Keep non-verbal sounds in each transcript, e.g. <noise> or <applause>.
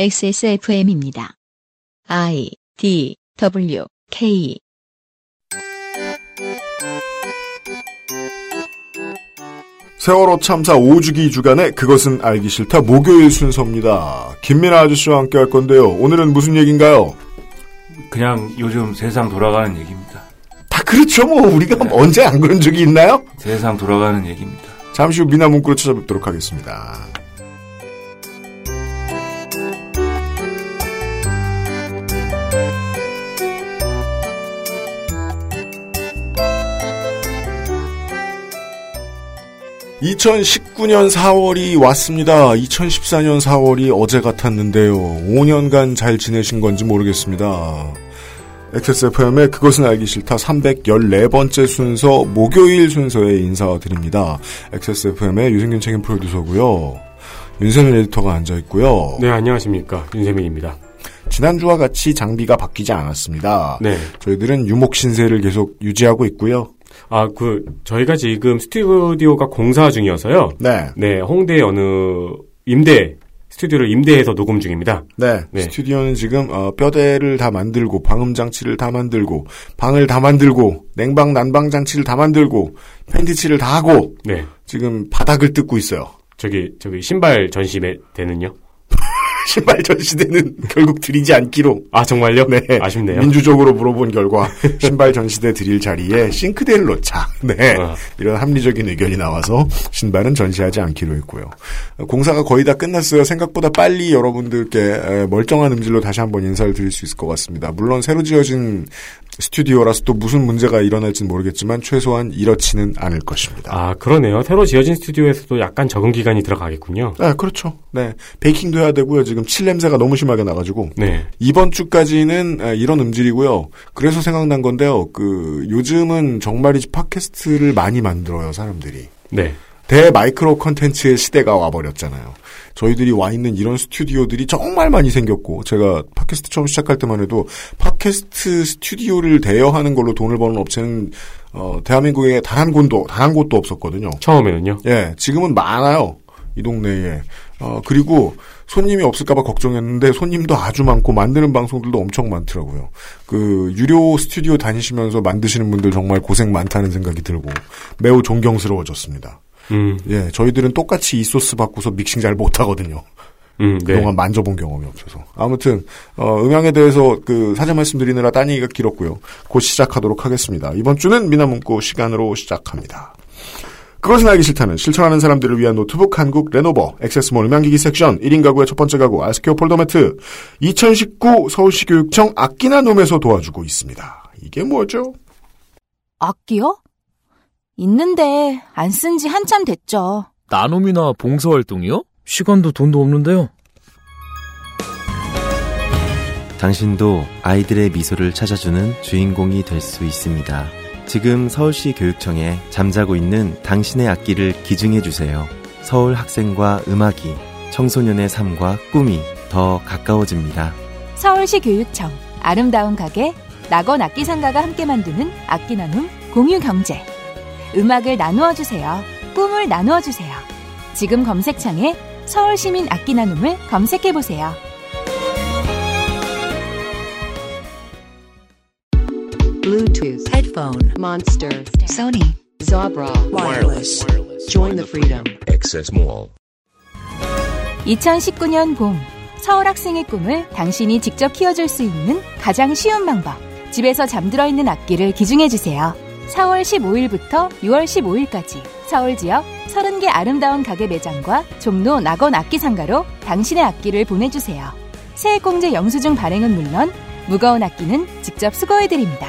XSFM입니다. I D W K 세월호 참사 5주기 주간에 그것은 알기 싫다 목요일 순서입니다. 김민아 아저씨와 함께 할 건데요. 오늘은 무슨 얘기인가요? 그냥 요즘 세상 돌아가는 얘기입니다. 다 그렇죠 뭐 우리가 언제 안 그런 적이 있나요? 세상 돌아가는 얘기입니다. 잠시 후 미나 문구로 찾아뵙도록 하겠습니다. (2019년 4월이) 왔습니다 (2014년 4월이) 어제 같았는데요 (5년간) 잘 지내신 건지 모르겠습니다 XSFM의 그것은 알기 싫다 314번째 순서 목요일 순서에 인사드립니다. XSFM의 유승균 책임 프로듀서고요. 윤세민 에디터가 앉아있고요. 네, 안녕하십니까. 윤세민입니다. 지난주와 같이 장비가 바뀌지 않았습니다. 네. 저희들은 유목 신세를 계속 유지하고 있고요. 아, 그, 저희가 지금 스튜디오가 공사 중이어서요. 네. 네, 홍대 어느 임대, 스튜디오를 임대해서 녹음 중입니다. 네. 네. 스튜디오는 지금 어, 뼈대를 다 만들고 방음 장치를 다 만들고 방을 다 만들고 냉방 난방 장치를 다 만들고 팬티칠을 다 하고 네. 지금 바닥을 뜯고 있어요. 저기, 저기, 신발 전시대는요? 신발 전시대는 결국 드리지 않기로 아, 정말요? 네. 아쉽네요. 민주적으로 물어본 결과 신발 전시대 드릴 자리에 싱크대를 놓자. 네. 어. 이런 합리적인 의견이 나와서 신발은 전시하지 않기로 했고요. 공사가 거의 다 끝났어요. 생각보다 빨리 여러분들께 에, 멀쩡한 음질로 다시 한번 인사를 드릴 수 있을 것 같습니다. 물론 새로 지어진 스튜디오라서 또 무슨 문제가 일어날지는 모르겠지만 최소한 이렇지는 않을 것입니다. 아, 그러네요. 새로 지어진 스튜디오에서도 약간 적응 기간이 들어가겠군요. 아, 그렇죠. 네. 베이킹도 해야 되고요. 지금 칠 냄새가 너무 심하게 나가지고. 네. 이번 주까지는 아, 이런 음질이고요. 그래서 생각난 건데요. 그 요즘은 정말이지 팟캐스트를 많이 만들어요, 사람들이. 네. 대마이크로 컨텐츠의 시대가 와버렸잖아요. 저희들이 와 있는 이런 스튜디오들이 정말 많이 생겼고, 제가 팟캐스트 처음 시작할 때만 해도 팟캐스트 스튜디오를 대여하는 걸로 돈을 버는 업체는 어, 대한민국에 단 한 곳도 단 한 곳도 없었거든요. 처음에는요. 예, 지금은 많아요. 이 동네에. 어, 그리고 손님이 없을까봐 걱정했는데 손님도 아주 많고 만드는 방송들도 엄청 많더라고요. 그, 유료 스튜디오 다니시면서 만드시는 분들 정말 고생 많다는 생각이 들고 매우 존경스러워졌습니다. 음, 예, 저희들은 똑같이 이 소스 바꾸서 믹싱 잘 못하거든요. 음, 네. 그동안 만져본 경험이 없어서. 아무튼, 어, 음향에 대해서 그 사전 말씀드리느라 딴 얘기가 길었고요. 곧 시작하도록 하겠습니다. 이번 주는 민하문구 시간으로 시작합니다. 그것은 알기 싫다는 실천하는 사람들을 위한 노트북 한국 레노버, 액세스몰 음향기기 섹션, 1인 가구의 첫 번째 가구, 아스케어 폴더 매트, 2019 서울시 교육청 악기나 놈에서 도와주고 있습니다. 이게 뭐죠? 악기요? 있는데 안 쓴 지 한참 됐죠. 나눔이나 봉사활동이요? 시간도 돈도 없는데요. 당신도 아이들의 미소를 찾아주는 주인공이 될 수 있습니다. 지금 서울시 교육청에 잠자고 있는 당신의 악기를 기증해 주세요. 서울 학생과 음악이, 청소년의 삶과 꿈이 더 가까워집니다. 서울시 교육청 아름다운 가게 낙원 악기상가가 함께 만드는 악기 나눔 공유 경제. 음악을 나누어 주세요. 꿈을 나누어 주세요. 지금 검색창에 서울시민 악기 나눔을 검색해 보세요. Bluetooth, headphone, Monster, Sony, Zabra, wireless. Join the freedom. Access Mall. 2019년 봄 서울 학생의 꿈을 당신이 직접 키워줄 수 있는 가장 쉬운 방법. 집에서 잠들어 있는 악기를 기증해 주세요. 4월 15일부터 6월 15일까지 서울 지역 30개 아름다운 가게 매장과 종로 낙원 악기 상가로 당신의 악기를 보내주세요. 세액공제 영수증 발행은 물론 무거운 악기는 직접 수거해 드립니다.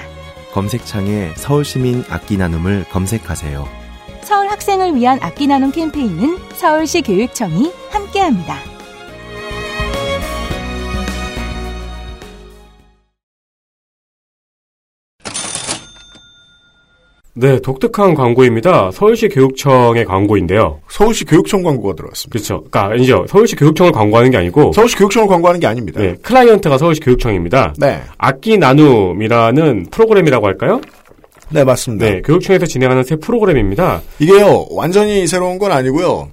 검색창에 서울시민 악기 나눔을 검색하세요. 서울 학생을 위한 악기 나눔 캠페인은 서울시 교육청이 함께합니다. 네, 독특한 광고입니다. 서울시 교육청의 광고인데요. 서울시 교육청 광고가 들어왔습니다. 그렇죠. 그러니까 아니죠. 서울시 교육청을 광고하는 게 아니고 서울시 교육청을 광고하는 게 아닙니다. 네, 클라이언트가 서울시 교육청입니다. 네. 악기 나눔이라는 프로그램이라고 할까요? 네, 맞습니다. 네, 교육청에서 진행하는 새 프로그램입니다. 이게요, 완전히 새로운 건 아니고요.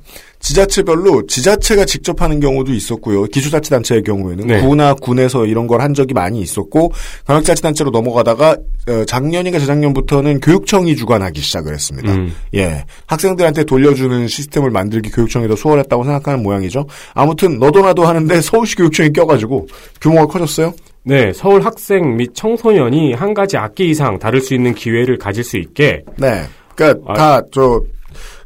지자체별로 지자체가 직접 하는 경우도 있었고요. 기초자치단체의 경우에는 네. 구나 군에서 이런 걸 한 적이 많이 있었고 광역자치단체로 넘어가다가 어, 작년인가 재작년부터는 교육청이 주관하기 시작을 했습니다. 음. 예, 학생들한테 돌려주는 시스템을 만들기 교육청이 더 수월했다고 생각하는 모양이죠. 아무튼 너도 나도 하는데 서울시 교육청이 껴가지고 규모가 커졌어요. 네, 서울 학생 및 청소년이 한 가지 악기 이상 다룰 수 있는 기회를 가질 수 있게 네, 그러니까 아. 다저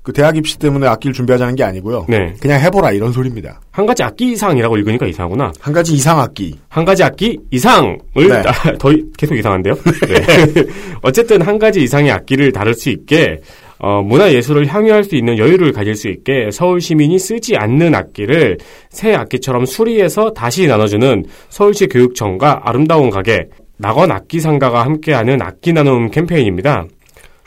그 대학 입시 때문에 악기를 준비하자는 게 아니고요. 네. 그냥 해보라 이런 소리입니다. 한 가지 악기 이상이라고 읽으니까 이상하구나. 한 가지 이상 악기. 한 가지 악기 이상을 네. 아, <laughs> 더 계속 이상한데요. <laughs> 네. <laughs> 어쨌든 한 가지 이상의 악기를 다룰 수 있게 어, 문화 예술을 향유할 수 있는 여유를 가질 수 있게 서울 시민이 쓰지 않는 악기를 새 악기처럼 수리해서 다시 나눠주는 서울시 교육청과 아름다운 가게 낙원 악기 상가가 함께하는 악기 나눔 캠페인입니다.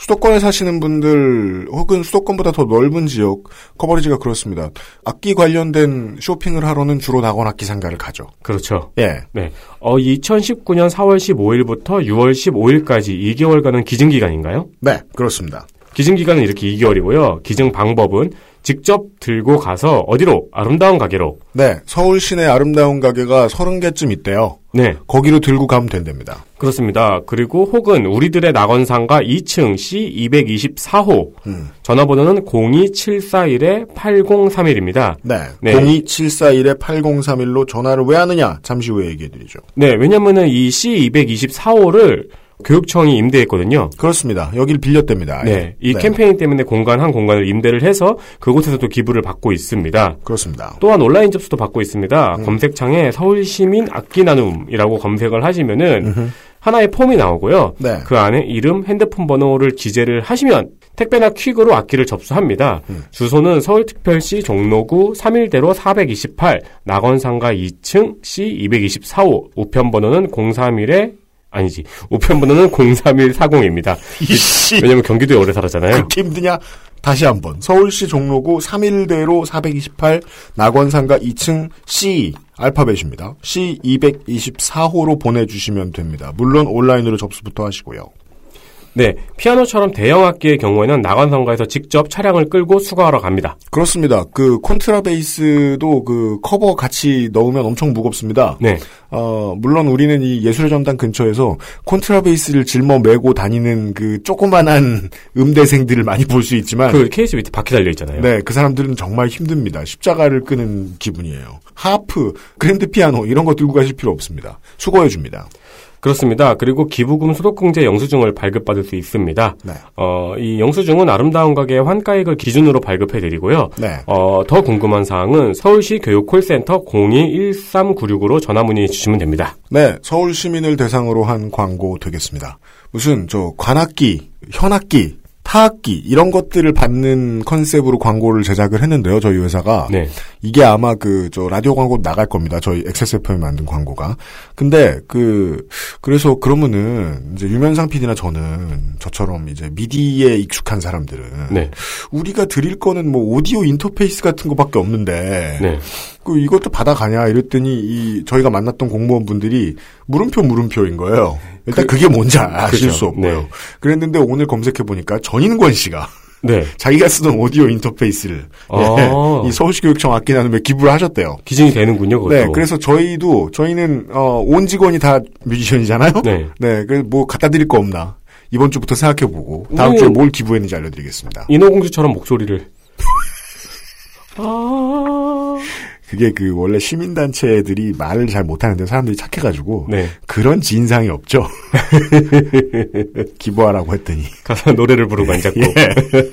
수도권에 사시는 분들 혹은 수도권보다 더 넓은 지역 커버리지가 그렇습니다. 악기 관련된 쇼핑을 하러는 주로 낙원 악기 상가를 가죠. 그렇죠. 예. 네. 어, 2019년 4월 15일부터 6월 15일까지 2개월간은 기증 기간인가요? 네, 그렇습니다. 기증 기간은 이렇게 2개월이고요. 기증 방법은 직접 들고 가서 어디로 아름다운 가게로 네, 서울 시내 아름다운 가게가 30개쯤 있대요. 네 거기로 들고 가면 된답니다. 그렇습니다. 그리고 혹은 우리들의 낙원상가 2층 C 224호 음. 전화번호는 02741에 8031입니다. 네, 네. 02741에 8031로 전화를 왜 하느냐 잠시 후에 얘기해드리죠. 네 왜냐면은 이 C 224호를 교육청이 임대했거든요. 그렇습니다. 여길 빌렸답니다. 네, 이 캠페인 때문에 공간 한 공간을 임대를 해서 그곳에서 또 기부를 받고 있습니다. 그렇습니다. 또한 온라인 접수도 받고 있습니다. 음. 검색창에 서울시민 악기 나눔이라고 검색을 하시면은 하나의 폼이 나오고요. 네. 그 안에 이름, 핸드폰 번호를 기재를 하시면 택배나 퀵으로 악기를 접수합니다. 음. 주소는 서울특별시 종로구 3일대로 428 낙원상가 2층 C224호 우편번호는 031에 아니지 우편번호는 03140입니다. 이씨. 왜냐면 경기도에 오래 살았잖아요. 그렇게 힘드냐? 다시 한번 서울시 종로구 3일대로 428 낙원상가 2층 C 알파벳입니다. C 224호로 보내주시면 됩니다. 물론 온라인으로 접수부터 하시고요. 네, 피아노처럼 대형 악기의 경우에는 낙원상가에서 직접 차량을 끌고 수거하러 갑니다. 그렇습니다. 그 콘트라베이스도 그 커버 같이 넣으면 엄청 무겁습니다. 네, 어, 물론 우리는 이 예술의 전당 근처에서 콘트라베이스를 짊어 메고 다니는 그 조그만한 <laughs> 음대생들을 많이 볼 수 있지만 그 케이스 밑에 바퀴 달려 있잖아요. 네, 그 사람들은 정말 힘듭니다. 십자가를 끄는 기분이에요. 하프, 그랜드 피아노 이런 거 들고 가실 필요 없습니다. 수거해 줍니다. 그렇습니다. 그리고 기부금 소득공제 영수증을 발급받을 수 있습니다. 네. 어, 이 영수증은 아름다운 가게의 환가액을 기준으로 발급해 드리고요. 네. 어, 더 궁금한 사항은 서울시 교육콜센터 021396으로 전화 문의 주시면 됩니다. 네, 서울 시민을 대상으로 한 광고 되겠습니다. 무슨 저 관악기, 현악기, 타악기 이런 것들을 받는 컨셉으로 광고를 제작을 했는데요. 저희 회사가 네. 이게 아마 그 저 라디오 광고 나갈 겁니다. 저희 XSFM이 만든 광고가. 근데 그 그래서 그러면은 이제 유면상 PD나 저는 저처럼 이제 미디에 익숙한 사람들은 네. 우리가 드릴 거는 뭐 오디오 인터페이스 같은 거밖에 없는데 네. 그 이것도 받아가냐 이랬더니 이 저희가 만났던 공무원분들이 물음표 물음표인 거예요. 일단 그, 게 뭔지 아실 그죠. 수 없고요. 네. 그랬는데 오늘 검색해 보니까 전인권 씨가 네. 자기가 쓰던 오디오 인터페이스를 아. 예, 이 서울시 교육청 악기 나눔에 기부를 하셨대요. 기증이 되는군요, 그것도. 네, 그래서 저희도 저희는 어, 온 직원이 다 뮤지션이잖아요. 네. 네, 그래서 뭐 갖다 드릴 거 없나 이번 주부터 생각해보고 다음 우리- 주에 뭘 기부했는지 알려드리겠습니다. 인어공주처럼 목소리를. <laughs> 아. 그게 그 원래 시민단체들이 말을 잘 못하는데 사람들이 착해가지고 네. 그런 진상이 없죠. <laughs> 기부하라고 했더니 가서 노래를 부르고 앉았고. 예.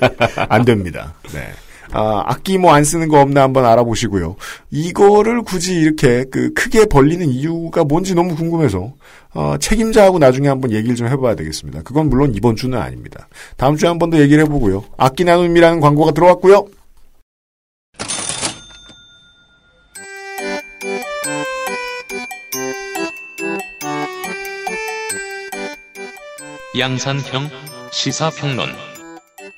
안 됩니다. 네. 아, 악기 뭐 안 쓰는 거 없나 한번 알아보시고요. 이거를 굳이 이렇게 그 크게 벌리는 이유가 뭔지 너무 궁금해서 어, 책임자하고 나중에 한번 얘기를 좀 해봐야 되겠습니다. 그건 물론 이번 주는 아닙니다. 다음 주에 한 번 더 얘기를 해보고요. 악기 나눔이라는 광고가 들어왔고요. 양산형 시사평론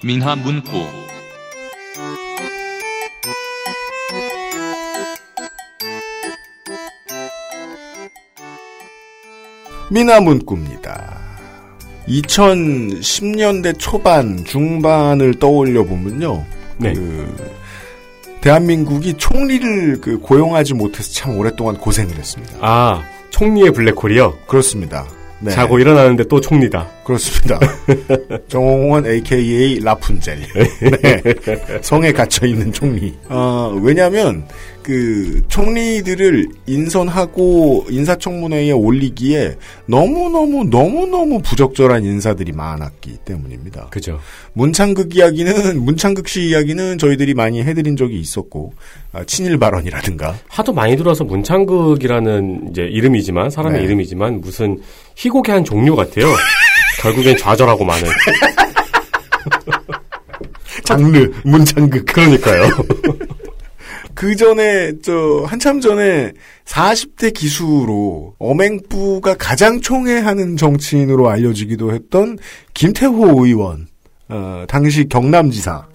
민하문구 미나문구입니다. 2010년대 초반, 중반을 떠올려 보면요. 네. 그 대한민국이 총리를 그 고용하지 못해서 참 오랫동안 고생을 했습니다. 아, 총리의 블랙홀이요? 그렇습니다. 네. 자고 일어나는데 또 총리다. 그렇습니다. <laughs> 정홍원 AKA 라푼젤. 네. 성에 갇혀 있는 총리. 어, 왜냐하면 그 총리들을 인선하고 인사청문회에 올리기에 너무 너무 너무 너무 부적절한 인사들이 많았기 때문입니다. 그죠. 문창극 이야기는 문창극 씨 이야기는 저희들이 많이 해드린 적이 있었고 아, 친일 발언이라든가 하도 많이 들어서 문창극이라는 이제 이름이지만 사람의 네. 이름이지만 무슨 희곡의 한 종류 같아요. <laughs> 결국엔 좌절하고 마는. 장르 문창극 그러니까요. <laughs> 그 전에 저 한참 전에 40대 기수로 어맹부가 가장 총애하는 정치인으로 알려지기도 했던 김태호 의원, 어, 당시 경남지사는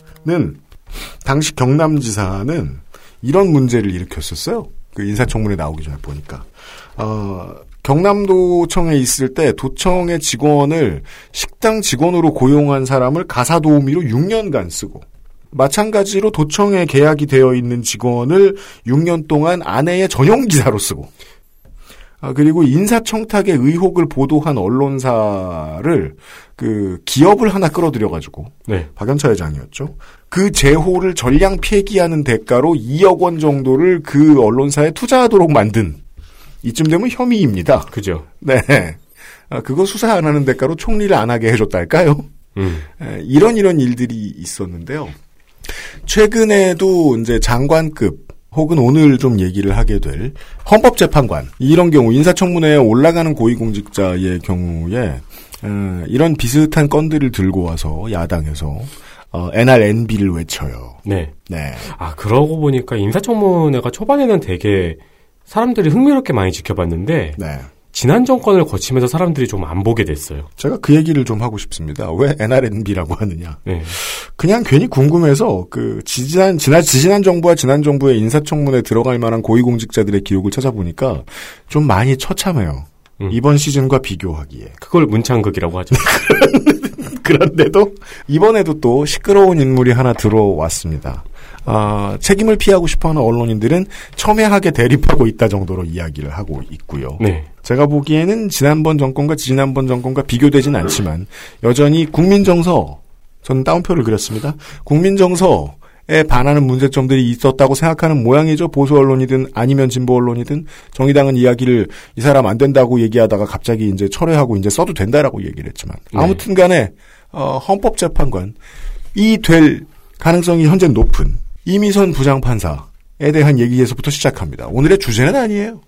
당시 경남지사는 이런 문제를 일으켰었어요. 그 인사청문회 나오기 전에 보니까 어, 경남도청에 있을 때 도청의 직원을 식당 직원으로 고용한 사람을 가사도우미로 6년간 쓰고 마찬가지로 도청에 계약이 되어 있는 직원을 6년 동안 아내의 전용 기사로 쓰고 아, 그리고 인사청탁의 의혹을 보도한 언론사를 그 기업을 하나 끌어들여가지고 네. 박연차 회장이었죠. 그 재호를 전량 폐기하는 대가로 2억 원 정도를 그 언론사에 투자하도록 만든 이쯤 되면 혐의입니다. 그죠. 네. 아, 그거 수사 안 하는 대가로 총리를 안 하게 해줬달까요? 음. 에, 이런 이런 일들이 있었는데요. 최근에도 이제 장관급 혹은 오늘 좀 얘기를 하게 될 헌법재판관 이런 경우 인사청문회에 올라가는 고위공직자의 경우에 어, 이런 비슷한 건들을 들고 와서 야당에서 어, NRNB를 외쳐요. 네. 네. 아, 그러고 보니까 인사청문회가 초반에는 되게 사람들이 흥미롭게 많이 지켜봤는데 네. 지난 정권을 거치면서 사람들이 좀 안 보게 됐어요. 제가 그 얘기를 좀 하고 싶습니다. 왜 NRNB라고 하느냐? 네. 그냥 괜히 궁금해서 그 지난 지난 지난 정부와 지난 정부의 인사청문회 들어갈 만한 고위공직자들의 기록을 찾아보니까 좀 많이 처참해요. 음. 이번 시즌과 비교하기에. 그걸 문창극이라고 하죠. <laughs> 그런데도 이번에도 또 시끄러운 인물이 하나 들어왔습니다. 아, 책임을 피하고 싶어하는 언론인들은 첨예하게 대립하고 있다 정도로 이야기를 하고 있고요. 네. 제가 보기에는 지난번 정권과 지난번 정권과 비교되진 않지만 여전히 국민 정서 저는 따옴표를 그렸습니다. 국민 정서 에 반하는 문제점들이 있었다고 생각하는 모양이죠. 보수 언론이든 아니면 진보 언론이든 정의당은 이야기를 이 사람 안 된다고 얘기하다가 갑자기 이제 철회하고 이제 써도 된다라고 얘기를 했지만 네. 아무튼간에 어, 헌법재판관 이 될 가능성이 현재 높은 이미선 부장판사에 대한 얘기에서부터 시작합니다. 오늘의 주제는 아니에요.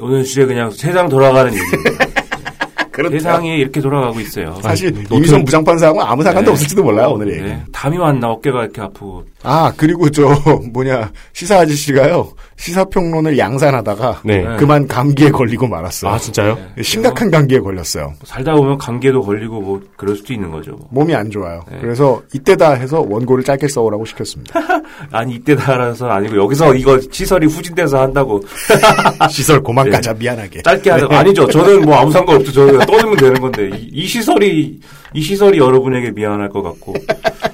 오늘 주제 그냥 세상 돌아가는 얘기입니다. <laughs> 세상이 이렇게 돌아가고 있어요. 사실 노트- 이미선 부장판사하고 아무 상관도 네. 없을지도 몰라요 오늘 얘기. 네. 담이 왔나 어깨가 이렇게 아프고 아 그리고 저 뭐냐 시사 아저씨가요 시사평론을 양산하다가 네. 네. 그만 감기에 걸리고 말았어요. 아, 진짜요? 네. 심각한 감기에 걸렸어요. 살다 보면 감기에도 걸리고 뭐 그럴 수도 있는 거죠. 뭐. 몸이 안 좋아요. 네. 그래서 이때다 해서 원고를 짧게 써오라고 시켰습니다. <laughs> 아니 이때다라서 아니고 여기서 이거 시설이 후진돼서 한다고 <laughs> 시설 고만 네. 가자 미안하게. 짧게 하자. 아니죠. 저는 뭐 아무 <laughs> 상관 없죠. 저는 그냥 떠들면 되는 건데 이, 이 시설이 이 시설이 여러분에게 미안할 것 같고 예,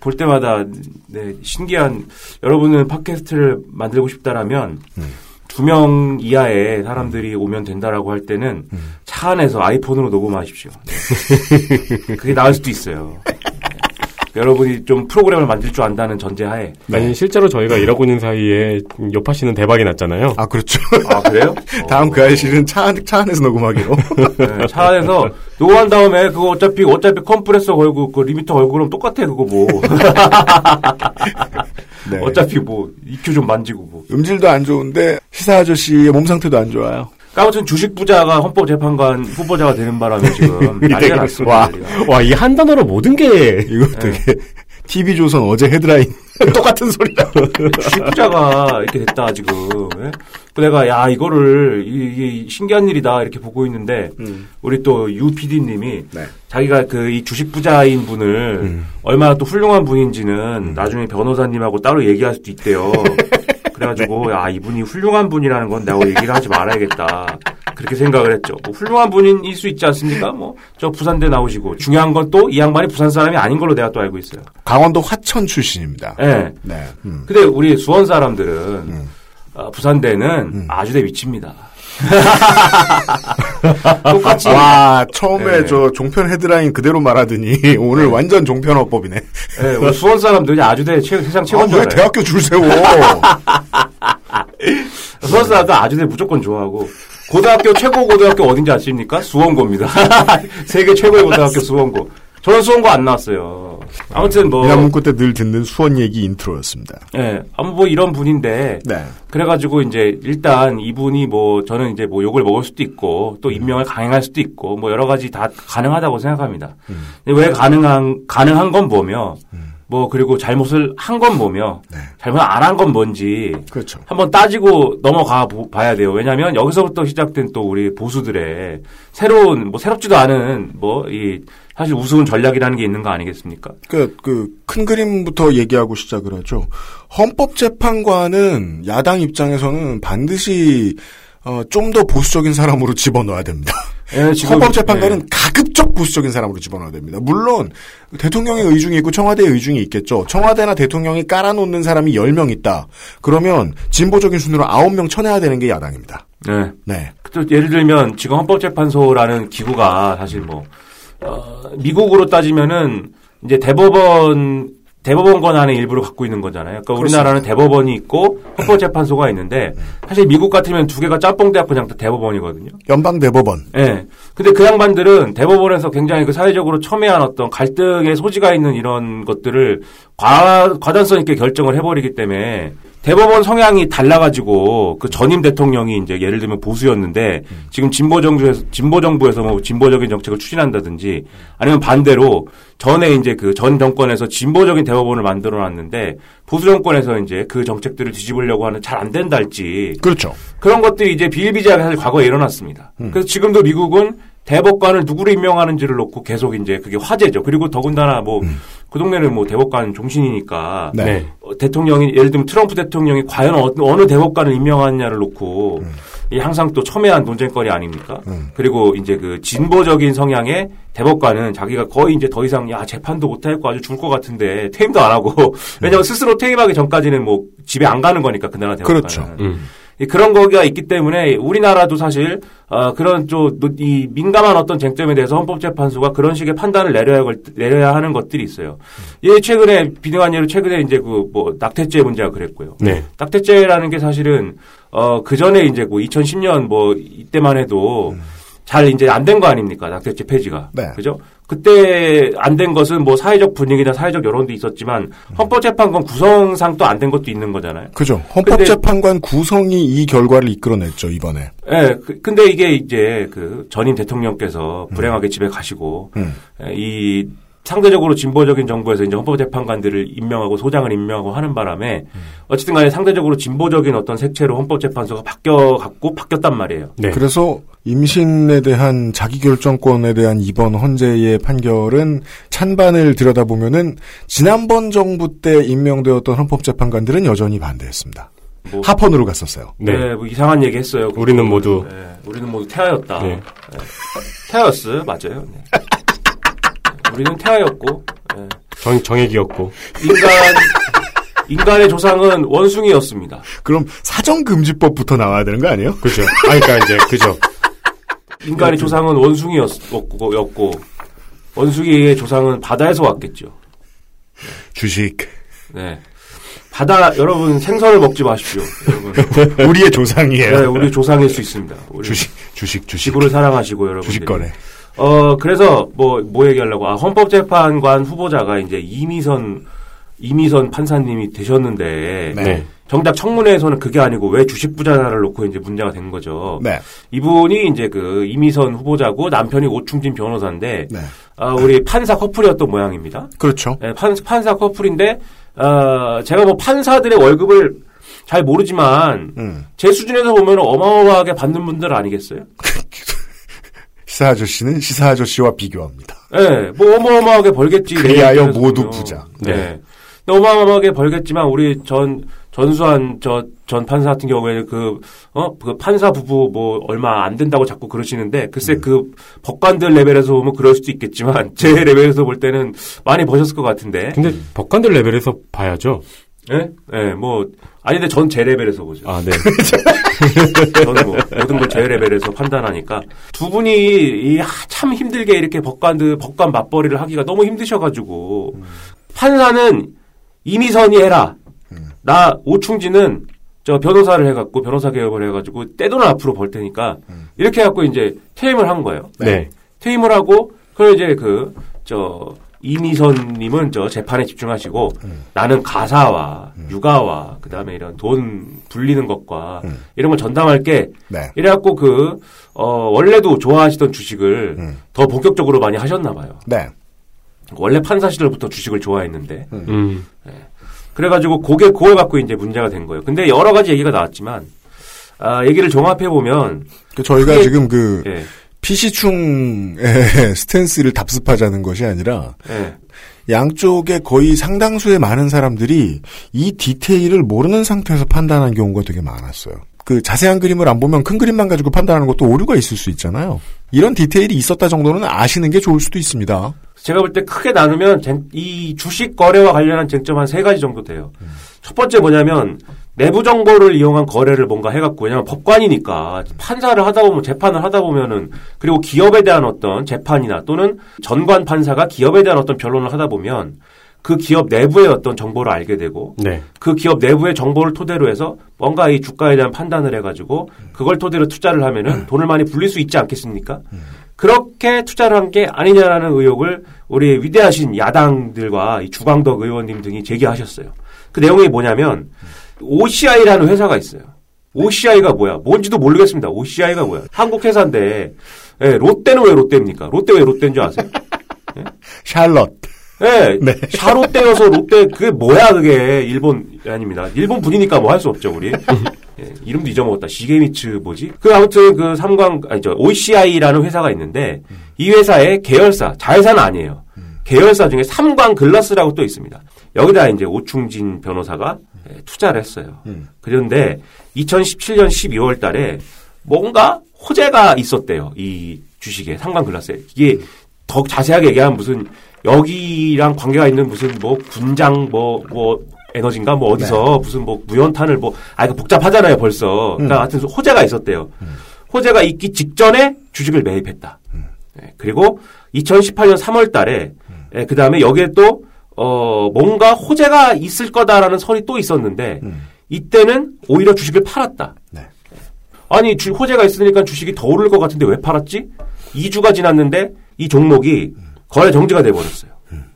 볼 때마다 네, 신기한 여러분은 팟캐스트를 만들고 싶다라면 두명 이하의 사람들이 오면 된다라고 할 때는 차 안에서 아이폰으로 녹음하십시오. 네. 그게 나을 수도 있어요. <laughs> 네. 여러분이 좀 프로그램을 만들 줄 안다는 전제하에 아니, 실제로 저희가 일하고 있는 사이에 요파 씨는 대박이 났잖아요. 아 그렇죠. 아 그래요? <laughs> 다음 어. 그 아저씨는 차, 안- 차 안에서 녹음하기로. 네, 차 안에서 녹음한 다음에 그거 어차피 어차피 컴프레서 걸고 그 리미터 걸고 그러면 똑같아 그거 뭐 <laughs> 네. 어차피 뭐 EQ 좀 만지고 뭐 음질도 안 좋은데 시사 아저씨의 몸 상태도 안 좋아요. 아무튼 주식 부자가 헌법재판관 후보자가 되는 바람에 지금 <laughs> 난리가 났습니다. 와. 난리가. 와, 이 한 단어로 모든 게 이거 되게 TV 조선 어제 헤드라인 <laughs> 똑같은 소리다. 주식 부자가 이렇게 됐다 지금. 예? 그 내가 야 이거를 이- 이게 신기한 일이다 이렇게 보고 있는데 우리 또 유 PD님이 네. 자기가 그 이 주식 부자인 분을 얼마나 또 훌륭한 분인지는 나중에 변호사님하고 따로 얘기할 수도 있대요. <laughs> 그래가지고 야 이분이 훌륭한 분이라는 건 내가 얘기를 하지 말아야겠다. 그렇게 생각을 했죠. 뭐 훌륭한 분일 수 있지 않습니까? 뭐 저 부산대 나오시고 중요한 건 또 이 양반이 부산 사람이 아닌 걸로 내가 또 알고 있어요. 강원도 화천 출신입니다. 네. 네. 음. 근데 우리 수원 사람들은 어, 부산대는 아주대 위치입니다. <laughs> 똑같이 와, 처음에 네. 저 종편 헤드라인 그대로 말하더니 <laughs> 오늘 완전 종편 어법이네. 네, 우리 수원 사람들이 <laughs> 아주대 최, 세상 아, 최고인 줄 왜. 대학교 줄 세워? 수원 사람들 아주대 무조건 좋아하고 고등학교 최고 고등학교 어딘지 아십니까? 수원고입니다. 세계 최고의 고등학교 수원고. 저는 수원고 안 나왔어요. 아무튼 뭐 미남문구 때늘 듣는 수원 얘기 인트로였습니다. 예, 아무 뭐 이런 분인데 네. 그래가지고 이제 일단 이분이 뭐 저는 이제 뭐 욕을 먹을 수도 있고 또 임명을 강행할 수도 있고 뭐 여러 가지 다 가능하다고 생각합니다. 근데 왜 가능한 가능한 건 뭐며 뭐 그리고 잘못을 한 건 뭐며 네. 잘못 안 한 건 뭔지 그렇죠. 한번 따지고 넘어가 보- 봐야 돼요. 왜냐하면 여기서부터 시작된 또 우리 보수들의 새로운 뭐 새롭지도 않은 뭐 이 사실 우스운 전략이라는 게 있는 거 아니겠습니까? 그, 그, 큰 그림부터 얘기하고 시작을 하죠. 헌법재판관은 야당 입장에서는 반드시, 어, 좀 더 보수적인 사람으로 집어넣어야 됩니다. 예, 지금- <laughs> 헌법재판관은 예. 가급적 보수적인 사람으로 집어넣어야 됩니다. 물론, 대통령의 의중이 있고 청와대의 의중이 있겠죠. 청와대나 대통령이 깔아놓는 사람이 10명 있다. 그러면 진보적인 순으로 9명 쳐내야 되는 게 야당입니다. 네. 네. 또 예를 들면 지금 헌법재판소라는 기구가 사실 뭐 어, 미국으로 따지면은 이제 대법원 대법원 권한의 일부를 갖고 있는 거잖아요. 그러니까 우리나라는 대법원이 있고 헌법재판소가 있는데 사실 미국 같으면 두 개가 짬뽕 대학 그냥 다 대법원이거든요. 연방 대법원. 예. 근데 그 양반들은 대법원에서 굉장히 그 사회적으로 첨예한 어떤 갈등의 소지가 있는 이런 것들을 과, 과단성 있게 결정을 해버리기 때문에 대법원 성향이 달라가지고 그 전임 대통령이 이제 예를 들면 보수였는데 지금 진보 정부에서 진보 정부에서 뭐 진보적인 정책을 추진한다든지 아니면 반대로 전에 이제 그 전 정권에서 진보적인 대법원을 만들어 놨는데 보수 정권에서 이제 그 정책들을 뒤집으려고 하는 잘 안 된다 할지 그렇죠. 그런 것들이 이제 비일비재하게 사실 과거에 일어났습니다. 그래서 지금도 미국은 대법관을 누구를 임명하는지를 놓고 계속 이제 그게 화제죠. 그리고 더군다나 뭐그 동네는 뭐 대법관 종신이니까 네. 네. 어, 대통령이 예를 들면 트럼프 대통령이 과연 어, 어느 대법관을 임명하느냐를 놓고 이 항상 또 첨예한 논쟁거리 아닙니까? 그리고 이제 그 진보적인 성향의 대법관은 자기가 거의 이제 더 이상 야 재판도 못하겠고 아주 죽을 것 같은데 퇴임도 안 하고 <laughs> 왜냐하면 스스로 퇴임하기 전까지는 뭐 집에 안 가는 거니까 그 나라 대법관은 그렇죠. 음. 이 그런 거가 있기 때문에 우리나라도 사실 어, 그런 좀이 민감한 어떤 쟁점에 대해서 헌법재판소가 그런 식의 판단을 내려야 걸- 내려야 하는 것들이 있어요. 예, 최근에 비등한 예로 최근에 이제 그 뭐 낙태죄 문제가 그랬고요. 네. 낙태죄라는 게 사실은 어그 전에 이제 뭐 2010년 뭐 이때만 해도 잘 이제 안 된 거 아닙니까 낙태죄 폐지가 네. 그죠? 그때 안 된 것은 뭐 사회적 분위기나 사회적 여론도 있었지만 헌법재판관 구성상 또 안 된 것도 있는 거잖아요. 그죠. 헌법재판관 구성이 이 결과를 이끌어냈죠, 이번에. 예, 그- 근데 이게 이제 그 전임 대통령께서 불행하게 집에 가시고 음. 예, 이 상대적으로 진보적인 정부에서 이제 헌법재판관들을 임명하고 소장을 임명하고 하는 바람에 어쨌든 간에 상대적으로 진보적인 어떤 색채로 헌법재판소가 바뀌어 갖고 바뀌었단 말이에요. 네. 그래서 임신에 대한 자기결정권에 대한 이번 헌재의 판결은 찬반을 들여다보면은 지난번 정부 때 임명되었던 헌법재판관들은 여전히 반대했습니다. 뭐, 합헌으로 갔었어요. 네. 네, 뭐 이상한 얘기 했어요. 우리는 모두. 네, 우리는 모두 태아였다. 네. 네. 태아였어, 맞아요. <laughs> 네. 우리는 태아였고 네. 정, 정액이었고. 인간 인간의 조상은 원숭이였습니다. 그럼 사정금지법부터 나와야 되는 거 아니에요? 그죠. 아, 그러니까 이제, 그죠. 인간의 조상은 원숭이였고 였고, 원숭이의 조상은 바다에서 왔겠죠. 주식. 네. 바다 여러분 생선을 먹지 마십시오. 여러분. <laughs> 우리의 조상이에요. 네, 우리 조상일 수 있습니다. 우리 주식, 주식, 주식. 지구를 사랑하시고 여러분. 주식 거래. 어 그래서 뭐 뭐 얘기하려고 아 헌법재판관 후보자가 이제 이미선 이미선 판사님이 되셨는데 네. 네. 정작 청문회에서는 그게 아니고 왜 주식 부자를 놓고 이제 문제가 된 거죠. 네. 이분이 이제 그 이미선 후보자고 남편이 오충진 변호사인데 네. 아, 우리 판사 커플이었던 모양입니다. 그렇죠. 예, 판, 판사 커플인데 어, 제가 뭐 판사들의 월급을 잘 모르지만 음. 제 수준에서 보면 어마어마하게 받는 분들 아니겠어요? <laughs> 시사 아저씨는 시사 아저씨와 비교합니다. 예, 뭐 어마어마하게 벌겠지. 그리하여 내 모두 부자. 보면. 네. 근데 어마어마하게 벌겠지만 우리 전 전수한 저 전 판사 같은 경우에는 그, 어, 그 판사 부부 뭐 얼마 안 된다고 자꾸 그러시는데 글쎄 그 법관들 레벨에서 보면 그럴 수도 있겠지만 <laughs> 제 레벨에서 볼 때는 많이 버셨을 것 같은데. 근데 법관들 레벨에서 봐야죠. 예? 예, 뭐, 아니, 근데 전 제 레벨에서 보죠. 아, 네. <laughs> 저는 뭐, 모든 걸 제 레벨에서 판단하니까. 두 분이, 이, 아, 참 힘들게 이렇게 법관들, 법관 맞벌이를 하기가 너무 힘드셔가지고, 판사는 이미선이 해라. 나, 오충지는 저 변호사를 해갖고, 변호사 개업을 해가지고, 떼돈을 앞으로 벌 테니까, 이렇게 해갖고 이제 퇴임을 한 거예요. 네. 퇴임을 하고, 그걸 이제 그, 저, 이미선님은 저 재판에 집중하시고 나는 가사와 육아와 그다음에 이런 돈 불리는 것과 이런 걸 전담할게. 네. 이래갖고 그 어, 원래도 좋아하시던 주식을 더 본격적으로 많이 하셨나 봐요. 네. 원래 판사 시절부터 주식을 좋아했는데 음. 그래가지고 그게 그걸 갖고 이제 문제가 된 거예요. 근데 여러 가지 얘기가 나왔지만 아, 얘기를 종합해 보면 그 저희가 크게- 지금 그 예, PC충의 <laughs> 스탠스를 답습하자는 것이 아니라 예. 양쪽에 거의 상당수의 많은 사람들이 이 디테일을 모르는 상태에서 판단한 경우가 되게 많았어요. 그 자세한 그림을 안 보면 큰 그림만 가지고 판단하는 것도 오류가 있을 수 있잖아요. 이런 디테일이 있었다 정도는 아시는 게 좋을 수도 있습니다. 제가 볼 때 크게 나누면 쟁- 이 주식 거래와 관련한 쟁점 한 세 가지 정도 돼요. 첫 번째 뭐냐면 내부 정보를 이용한 거래를 뭔가 해갖고 왜냐면 법관이니까 판사를 하다 보면 재판을 하다 보면은 그리고 기업에 대한 어떤 재판이나 또는 전관 판사가 기업에 대한 어떤 변론을 하다 보면 그 기업 내부의 어떤 정보를 알게 되고 네. 그 기업 내부의 정보를 토대로 해서 뭔가 이 주가에 대한 판단을 해가지고 그걸 토대로 투자를 하면은 돈을 많이 불릴 수 있지 않겠습니까? 그렇게 투자를 한 게 아니냐라는 의혹을 우리 위대하신 야당들과 이 주광덕 의원님 등이 제기하셨어요. 그 내용이 뭐냐면 OCI라는 회사가 있어요. OCI가 뭐야? 뭔지도 모르겠습니다. OCI가 뭐야? 한국 회사인데 예, 롯데는 왜 롯데입니까? 롯데 왜 롯데인 줄 아세요? 샬럿. <laughs> 네, 샤롯데여서 롯데 그게 뭐야 그게 일본 아닙니다. 일본 분이니까 뭐 할 수 없죠 우리. 예, 이름도 잊어먹었다. 시게미츠 뭐지? 그 아무튼 그 삼광 아니 저 OCI라는 회사가 있는데 이 회사의 계열사 자회사는 아니에요. 계열사 중에 삼광 글라스라고 또 있습니다. 여기다 이제 오충진 변호사가 예, 투자를 했어요. 그런데 2017년 12월 달에 뭔가 호재가 있었대요. 이 주식에 삼광 글라스에. 이게 더 자세하게 얘기하면 무슨 여기랑 관계가 있는 무슨 뭐 군장 뭐뭐 에너지인가 뭐 어디서 무슨 뭐 무연탄을 뭐 아 이거 복잡하잖아요 벌써. 그러니까 하여튼 호재가 있었대요. 호재가 있기 직전에 주식을 매입했다. 예, 그리고 2018년 3월 달에 그 다음에 여기에 또 어, 뭔가 호재가 있을 거다라는 설이 또 있었는데 이때는 오히려 주식을 팔았다. 네. 아니 주, 호재가 있으니까 주식이 더 오를 것 같은데 왜 팔았지? 2주가 지났는데 이 종목이 거래 정지가 돼버렸어요.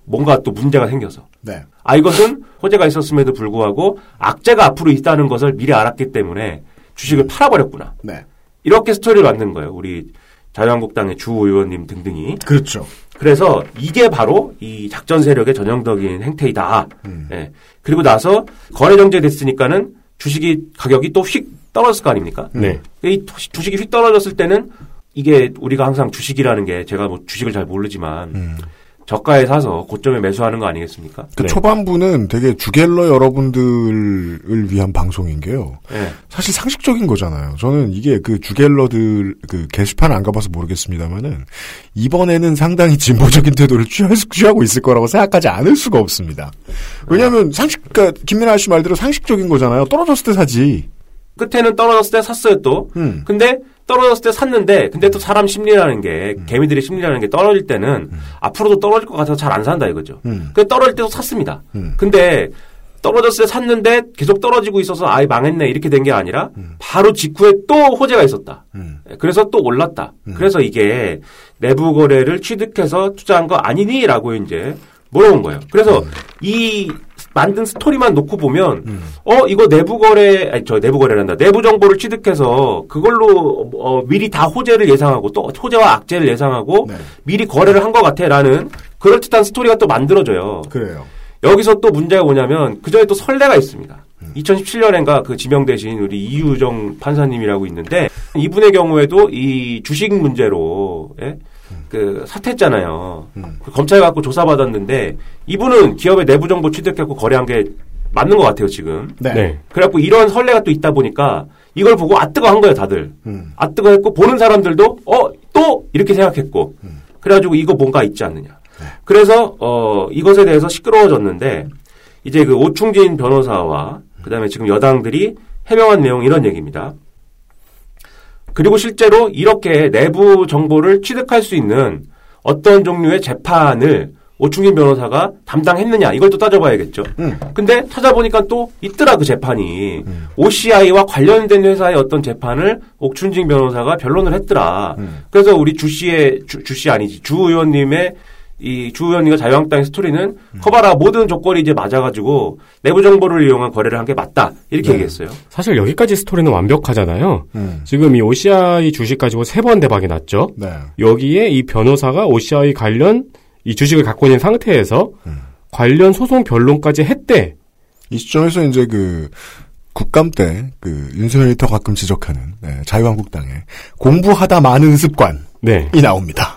뭔가 또 문제가 생겨서. 네. 아 이것은 호재가 있었음에도 불구하고 악재가 앞으로 있다는 것을 미리 알았기 때문에 주식을 팔아버렸구나. 네. 이렇게 스토리를 만든 거예요. 우리 자유한국당의 주 의원님 등등이. 그렇죠. 그래서 이게 바로 이 작전 세력의 전형적인 행태이다. 음. 예. 그리고 나서 거래 정지됐으니까는 주식이 가격이 또 휙 떨어졌을 거 아닙니까? 네. 이 주식이 휙 떨어졌을 때는 이게 우리가 항상 주식이라는 게 제가 뭐 주식을 잘 모르지만 음. 저가에 사서 고점에 매수하는 거 아니겠습니까? 그 네. 초반부는 되게 주갤러 여러분들을 위한 방송인 게요. 예. 사실 상식적인 거잖아요. 저는 이게 그 주갤러들 그 게시판 안 가봐서 모르겠습니다만은 이번에는 상당히 진보적인 태도를 취할 수- 취하고 있을 거라고 생각하지 않을 수가 없습니다. 왜냐하면 상식, 그러니까 김민아 씨 말대로 상식적인 거잖아요. 떨어졌을 때 사지. 끝에는 떨어졌을 때 샀어요 또. 음. 근데 떨어졌을 때 샀는데 근데 또 사람 심리라는 게 음. 개미들의 심리라는 게 떨어질 때는 앞으로도 떨어질 것 같아서 잘 안 산다 이거죠. 음. 그 떨어질 때도 샀습니다. 음. 근데 떨어졌을 때 샀는데 계속 떨어지고 있어서 아예 망했네 이렇게 된 게 아니라 바로 직후에 또 호재가 있었다. 음. 그래서 또 올랐다. 그래서 이게 내부 거래를 취득해서 투자한 거 아니니라고 이제 물어본 거예요. 그래서 음. 이 만든 스토리만 놓고 보면 어 이거 내부 거래 아니 저 내부 거래란다. 내부 정보를 취득해서 그걸로 어, 미리 다 호재를 예상하고 또 호재와 악재를 예상하고 네. 미리 거래를 한 것 같아라는 그럴 듯한 스토리가 또 만들어져요. 그래요. 여기서 또 문제가 뭐냐면 그 전에 또 설례가 있습니다. 2017년엔가 그 지명되신 우리 이유정 판사님이라고 있는데 이분의 경우에도 이 주식 문제로 예? 그 사퇴했잖아요. 그 검찰 갖고 조사받았는데 이분은 기업의 내부 정보 취득했고 거래한 게 맞는 것 같아요 지금. 네. 네. 그래갖고 이런 선례가 또 있다 보니까 이걸 보고 아 뜨거 한 거예요 다들. 음. 아 뜨거 했고 보는 사람들도 어 또 이렇게 생각했고 그래가지고 이거 뭔가 있지 않느냐. 그래서 어 이것에 대해서 시끄러워졌는데 이제 그 오충진 변호사와 그다음에 지금 여당들이 해명한 내용 이런 얘기입니다. 그리고 실제로 이렇게 내부 정보를 취득할 수 있는 어떤 종류의 재판을 오충진 변호사가 담당했느냐 이걸 또 따져봐야겠죠. 음. 근데 찾아보니까 또 있더라 그 재판이 OCI와 관련된 회사의 어떤 재판을 옥춘진 변호사가 변론을 했더라. 그래서 우리 주 씨의 주, 주 씨 아니지 주 의원님의 이 주 의원님과 자유한국당의 스토리는 커봐라 모든 조건이 이제 맞아가지고 내부 정보를 이용한 거래를 한 게 맞다 이렇게 얘기했어요. 사실 여기까지 스토리는 완벽하잖아요. 음. 지금 이 OCI 주식 가지고 세 번 대박이 났죠. 네. 여기에 이 변호사가 OCI 관련 이 주식을 갖고 있는 상태에서 관련 소송 변론까지 했대. 이 시점에서 이제 그 국감 때 그 윤석열 리터 가끔 지적하는 네, 자유한국당의 공부하다 많은 습관이 네. 나옵니다.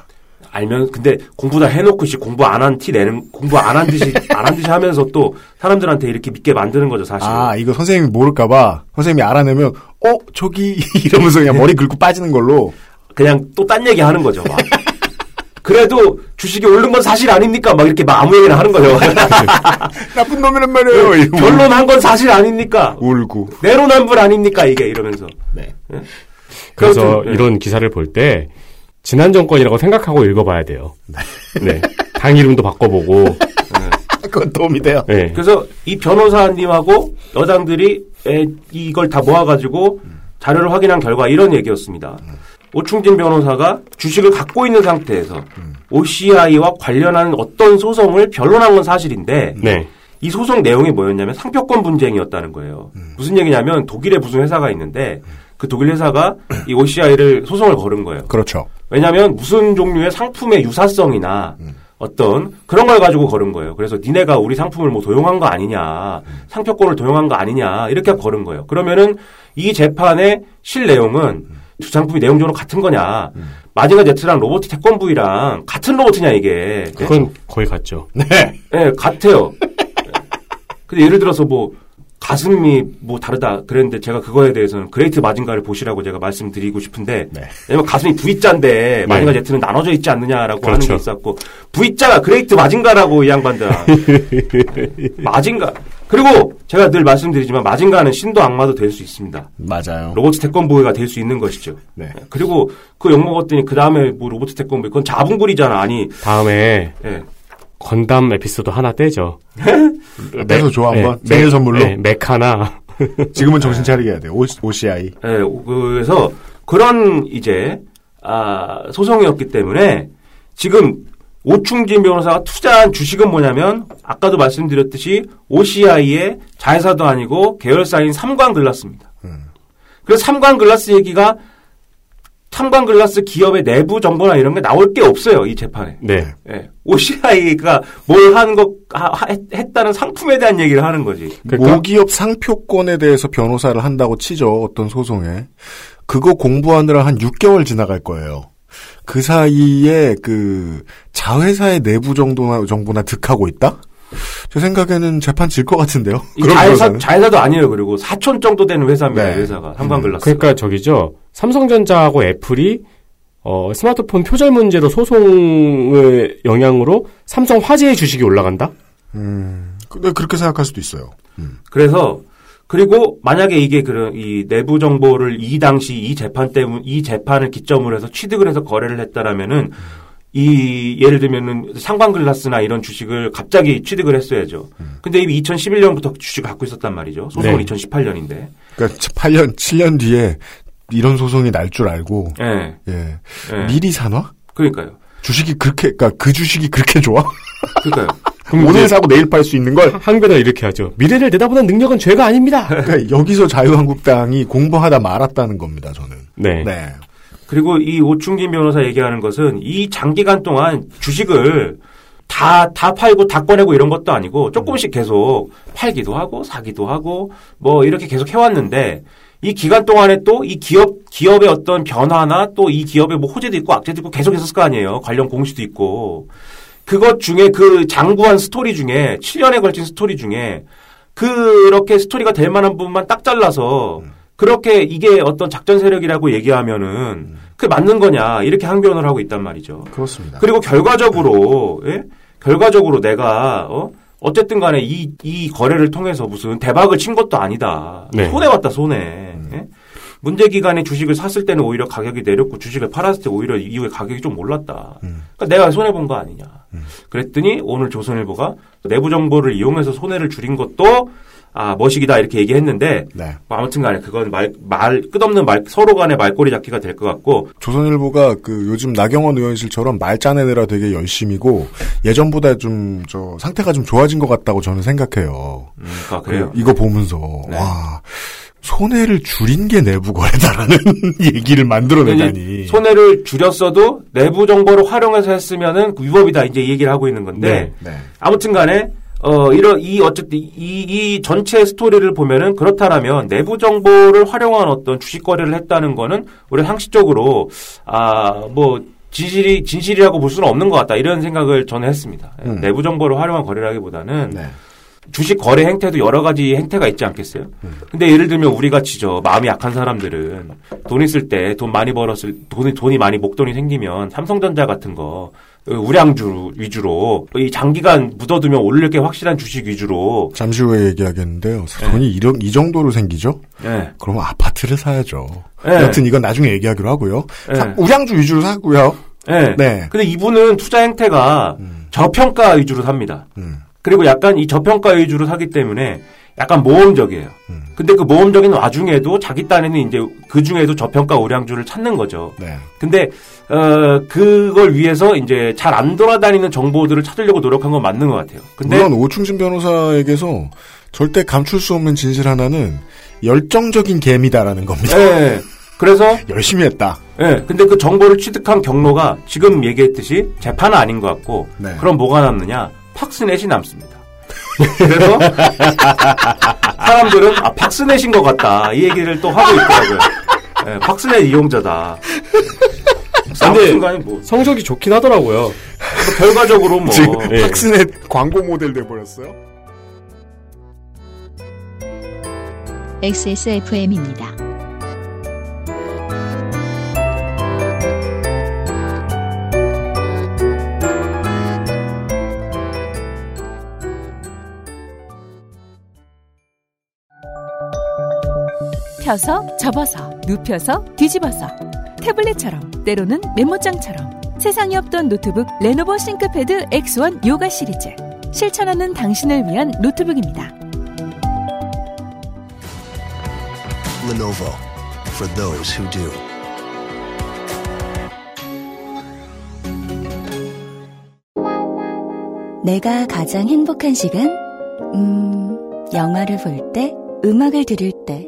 알면 근데 공부 다 해놓고 씨 공부 안 한 티 내는 공부 안 한 듯이 <laughs> 안 한 듯이 하면서 또 사람들한테 이렇게 믿게 만드는 거죠 사실. 아 이거 선생님이 모를까봐 선생님이 알아내면 어 저기 <laughs> 이러면서 그냥 머리 긁고 빠지는 걸로 그냥 또 딴 얘기 하는 거죠. 막. <laughs> 그래도 주식이 오른 건 사실 아닙니까? 막 이렇게 막 아무 얘기나 하는 거죠. 나쁜 놈이란 말이에요. 이러고 결론한 건 사실 아닙니까? 울고 내로남불 아닙니까? 이게 이러면서. 네. 예? 그래서 그렇든, 예. 이런 기사를 볼때 지난 정권이라고 생각하고 읽어봐야 돼요. 네. 당 이름도 바꿔보고. 그건 도움이 돼요. 네. 그래서 이 변호사님하고 여당들이 에, 이걸 다 모아가지고 자료를 확인한 결과 이런 얘기였습니다. 오충진 변호사가 주식을 갖고 있는 상태에서 OCI와 관련한 어떤 소송을 변론한 건 사실인데 네. 이 소송 내용이 뭐였냐면 상표권 분쟁이었다는 거예요. 무슨 얘기냐면 독일에 무슨 회사가 있는데 그 독일 회사가 이 OCI를 소송을 걸은 거예요. 그렇죠. 왜냐하면 무슨 종류의 상품의 유사성이나 어떤 그런 걸 가지고 걸은 거예요. 그래서 니네가 우리 상품을 뭐 도용한 거 아니냐, 상표권을 도용한 거 아니냐 이렇게 그런 거예요. 그러면은 이 재판의 실 내용은 두 상품이 내용적으로 같은 거냐, 마징가 제트랑 로보트 태권브이랑 같은 로봇이냐 이게. 그건 거의 같죠. 네. 예, 같아요. <laughs> 근데 예를 들어서 뭐 가슴이 뭐 다르다 그랬는데 제가 그거에 대해서는 그레이트 마징가를 보시라고 제가 말씀드리고 싶은데 네. 왜냐면 가슴이 V자인데 마징가 네. Z는 나눠져 있지 않느냐라고 하는 그렇죠. 게 있었고 V자가 그레이트 마징가라고 이 양반들 <laughs> 마징가 그리고 제가 늘 말씀드리지만 마징가는 신도 악마도 될 수 있습니다. 맞아요. 로버트 태권보이가 될 수 있는 것이죠. 네. 그리고 그 욕 먹었더니 그 다음에 뭐 로버트 태권보이 그건 자분굴이잖아. 아니 다음에 예. 건담 에피소드 하나 떼죠. <laughs> 떼서 줘, 한번. 네, 생일 선물로. 네, 메카나. <laughs> 지금은 정신 차리게 해야 돼요. O- OCI. 예, 그래서 그런 이제 아, 소송이었기 때문에 지금 오충진 변호사가 투자한 주식은 뭐냐면 아까도 말씀드렸듯이 OCI의 자회사도 아니고 계열사인 삼광글라스입니다. 그래서 삼광글라스 얘기가 삼광글라스 기업의 내부 정보나 이런 게 나올 게 없어요 이 재판에. 네. 예. OCI가 뭘 하는 것 하- 하- 했다는 상품에 대한 얘기를 하는 거지. 그러니까 모기업 상표권에 대해서 변호사를 한다고 치죠. 어떤 소송에. 그거 공부하느라 한 6개월 지나갈 거예요. 그 사이에 그 자회사의 내부 정도나 정보나 득하고 있다? 제 생각에는 재판 질 것 같은데요. 자회사. 자회사도 아니에요. 그리고 4천 정도 되는 회사입니다. 네. 이 회사가 삼광글라스. 그러니까 저기죠. 삼성전자하고 애플이 어, 스마트폰 표절 문제로 소송의 영향으로 삼성 화재의 주식이 올라간다? 음, 근데 그렇게 생각할 수도 있어요. 그래서 그리고 만약에 이게 그런 이 내부 정보를 이 당시 이 재판 때문 이 재판을 기점으로 해서 취득을 해서 거래를 했다라면은 이 예를 들면은 상광글라스나 이런 주식을 갑자기 취득을 했어야죠. 근데 이미 2011년부터 주식을 갖고 있었단 말이죠. 소송은 네. 2018년인데. 그러니까 8년, 7년 뒤에 이런 소송이 날 줄 알고, 예. 예. 예. 미리 사놔? 그러니까요. 주식이 그렇게, 그러니까 그 주식이 그렇게 좋아? 그러니까요. <laughs> 오늘 사고 내일 팔 수 있는 걸? 항변을 이렇게 하죠. 미래를 내다보는 능력은 죄가 아닙니다. 그러니까 여기서 자유한국당이 공부하다 말았다는 겁니다, 저는. 네. 네. 그리고 이 오충진 변호사 얘기하는 것은 이 장기간 동안 주식을 다, 다 팔고 다 꺼내고 이런 것도 아니고 조금씩 계속 팔기도 하고 사기도 하고 뭐 이렇게 계속 해왔는데 이 기간 동안에 또 이 기업, 기업의 어떤 변화나 또 이 기업의 뭐 호재도 있고 악재도 있고 계속 있었을 거 아니에요. 관련 공시도 있고. 그것 중에 그 장구한 스토리 중에 7년에 걸친 스토리 중에 그렇게 스토리가 될 만한 부분만 딱 잘라서 그렇게 이게 어떤 작전 세력이라고 얘기하면은 그게 맞는 거냐 이렇게 항변을 하고 있단 말이죠. 그렇습니다. 그리고 결과적으로 예? 결과적으로 내가 어? 어쨌든 간에 이, 이 거래를 통해서 무슨 대박을 친 것도 아니다. 네. 손해봤다, 손해. 예? 문제 기간에 주식을 샀을 때는 오히려 가격이 내렸고 주식을 팔았을 때 오히려 이후에 가격이 좀 올랐다. 그러니까 내가 손해 본 거 아니냐. 그랬더니 오늘 조선일보가 내부 정보를 이용해서 손해를 줄인 것도 아, 머시기다 이렇게 얘기했는데 네. 뭐 아무튼 간에 그건 말, 말, 끝없는 말, 서로 간의 말꼬리 잡기가 될 것 같고 조선일보가 그 요즘 나경원 의원실처럼 말 짜내느라 되게 열심이고 예전보다 좀 저 상태가 좀 좋아진 것 같다고 저는 생각해요. 음, 아, 그래요? 그 이거 보면서 네. 와 손해를 줄인 게 내부 거래다라는 <laughs> 얘기를 만들어내다니. 이제 손해를 줄였어도 내부 정보를 활용해서 했으면은 그 위법이다 이제 이 얘기를 하고 있는 건데 네. 아무튼 간에 어 이런 이 어쨌든 이, 이 전체 스토리를 보면은 그렇다라면 내부 정보를 활용한 어떤 주식 거래를 했다는 거는 우리 상식적으로 아 뭐 진실이 진실이라고 볼 수는 없는 것 같다 이런 생각을 저는 했습니다. 음. 내부 정보를 활용한 거래라기보다는 네. 주식 거래 행태도 여러 가지 행태가 있지 않겠어요? 근데 예를 들면 우리가 지죠. 마음이 약한 사람들은 돈 있을 때 돈 많이 벌었을 돈이 돈이 많이 목돈이 생기면 삼성전자 같은 거 어, 우량주 위주로 이 장기간 묻어두면 오를 게 확실한 주식 위주로 잠시 후에 얘기하겠는데요. 돈이 이런 이 정도로 생기죠? 예. 그러면 아파트를 사야죠. 예. 여튼 이건 나중에 얘기하기로 하고요. 예. 사- 우량주 위주로 사고요. 예. 네. 근데 이분은 투자 행태가 저평가 위주로 삽니다. 음. 그리고 약간 이 저평가 위주로 사기 때문에 약간 모험적이에요. 음. 근데 그 모험적인 와중에도 자기 딴에는 이제 그 중에도 저평가 우량주를 찾는 거죠. 네. 근데 어 그걸 위해서 이제 잘 안 돌아다니는 정보들을 찾으려고 노력한 건 맞는 것 같아요. 근데 물론 오충진 변호사에게서 절대 감출 수 없는 진실 하나는 열정적인 개미다라는 겁니다. 예. 그래서 <laughs> 열심히 했다. 예. 근데 그 정보를 취득한 경로가 지금 얘기했듯이 재판은 아닌 것 같고 네. 그럼 뭐가 남느냐? 팍스넷이 남습니다. 그래서 사람들은 아 팍스넷인 것 같다 이 얘기를 또 하고 있더라고요. 예, 팍스넷 이용자다. 근데 뭐 성적이 좋긴 하더라고요. 뭐 결과적으로 뭐 지금 예. 팍스넷 광고 모델 돼버렸어요. XSFM입니다. 펴서 접어서 눕혀서 뒤집어서 태블릿처럼 때로는 메모장처럼 세상에 없던 노트북 레노버 싱크패드 X1 요가 시리즈 실천하는 당신을 위한 노트북입니다. Lenovo for those who do. 내가 가장 행복한 시간? 음, 영화를 볼 때, 음악을 들을 때,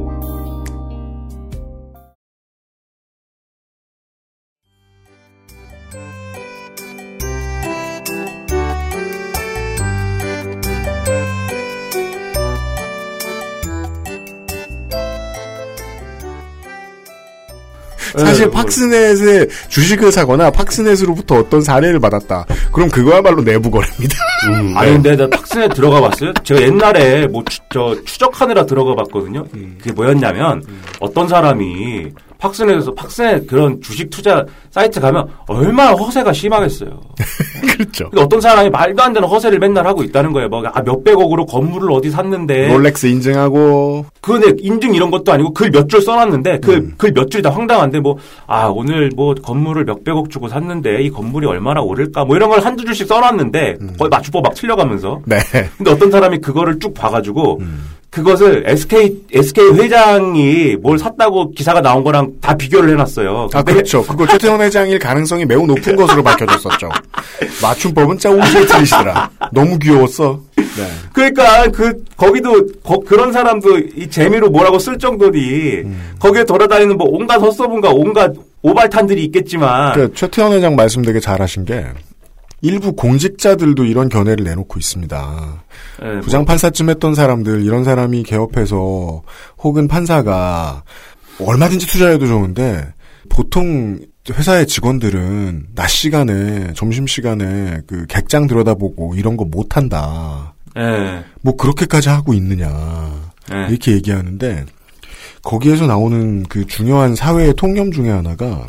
사실 예, 뭐, 팍스넷에 주식을 사거나 팍스넷으로부터 어떤 사례를 받았다. 그럼 그거야말로 내부 거래입니다. 음, <laughs> 아니 네. 근데 나 팍스넷 들어가 봤어요. 제가 옛날에 뭐 저 추적하느라 들어가 봤거든요. 그게 뭐였냐면 어떤 사람이 팍스넷에서 팍스넷 그런 주식 투자 사이트 가면 얼마나 허세가 심하겠어요. <laughs> 그렇죠. 근데 어떤 사람이 말도 안 되는 허세를 맨날 하고 있다는 거예요. 뭐, 아, 몇백억으로 건물을 어디 샀는데. 롤렉스 인증하고 그네 인증 이런 것도 아니고 글 몇 줄 써놨는데 그 음. 글몇 줄이 다 황당한데 뭐 아 오늘 뭐 건물을 몇백억 주고 샀는데 이 건물이 얼마나 오를까 뭐 이런 걸 한두 줄씩 써놨는데 거의 맞춤법 막 틀려가면서 네. 근데 어떤 사람이 그거를 쭉 봐가지고 음. 그것을 SK SK 회장이 뭘 샀다고 기사가 나온 거랑 다 비교를 해놨어요. 아, 그렇죠. 그거 최태원 회장일 가능성이 매우 높은 것으로 밝혀졌었죠. 맞춤법은 짜 오지게 틀리시더라. 너무 귀여웠어. 네. 그러니까 그 거기도 거- 그런 사람도 이 재미로 뭐라고 쓸 정도니 음. 거기에 돌아다니는 뭐 온갖 헛소문과 온갖 오발탄들이 있겠지만 그 최태원 회장 말씀 되게 잘하신 게 일부 공직자들도 이런 견해를 내놓고 있습니다. 예, 뭐 부장 판사쯤 했던 사람들 이런 사람이 개업해서 혹은 판사가 얼마든지 투자해도 좋은데 보통 회사의 직원들은 낮 시간에 점심 시간에 그 객장 들여다보고 이런 거 못 한다. 예. 뭐 그렇게까지 하고 있느냐 예. 이렇게 얘기하는데 거기에서 나오는 그 중요한 사회의 통념 중에 하나가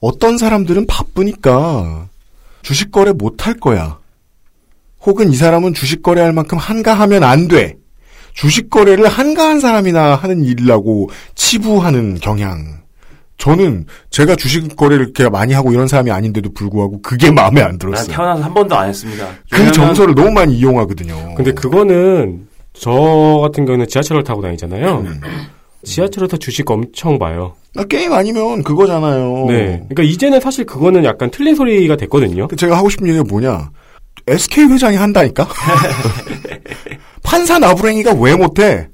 어떤 사람들은 바쁘니까 주식 거래 못할 거야. 혹은 이 사람은 주식 거래할 만큼 한가하면 안 돼. 주식 거래를 한가한 사람이나 하는 일이라고 치부하는 경향. 저는 제가 주식 거래를 이렇게 많이 하고 이런 사람이 아닌데도 불구하고 그게 마음에 안난 들었어요. 태어나서 한 번도 안 했습니다. 그 정서를 너무 많이 이용하거든요. 근데 그거는 저 같은 경우는 지하철을 타고 다니잖아요. 음. 지하철에서 주식 엄청 봐요. 아, 게임 아니면 그거잖아요. 네. 그러니까 이제는 사실 그거는 약간 틀린 소리가 됐거든요. 제가 하고 싶은 얘기가 뭐냐. SK 회장이 한다니까? <laughs> 판사 나부랭이가 왜 못해?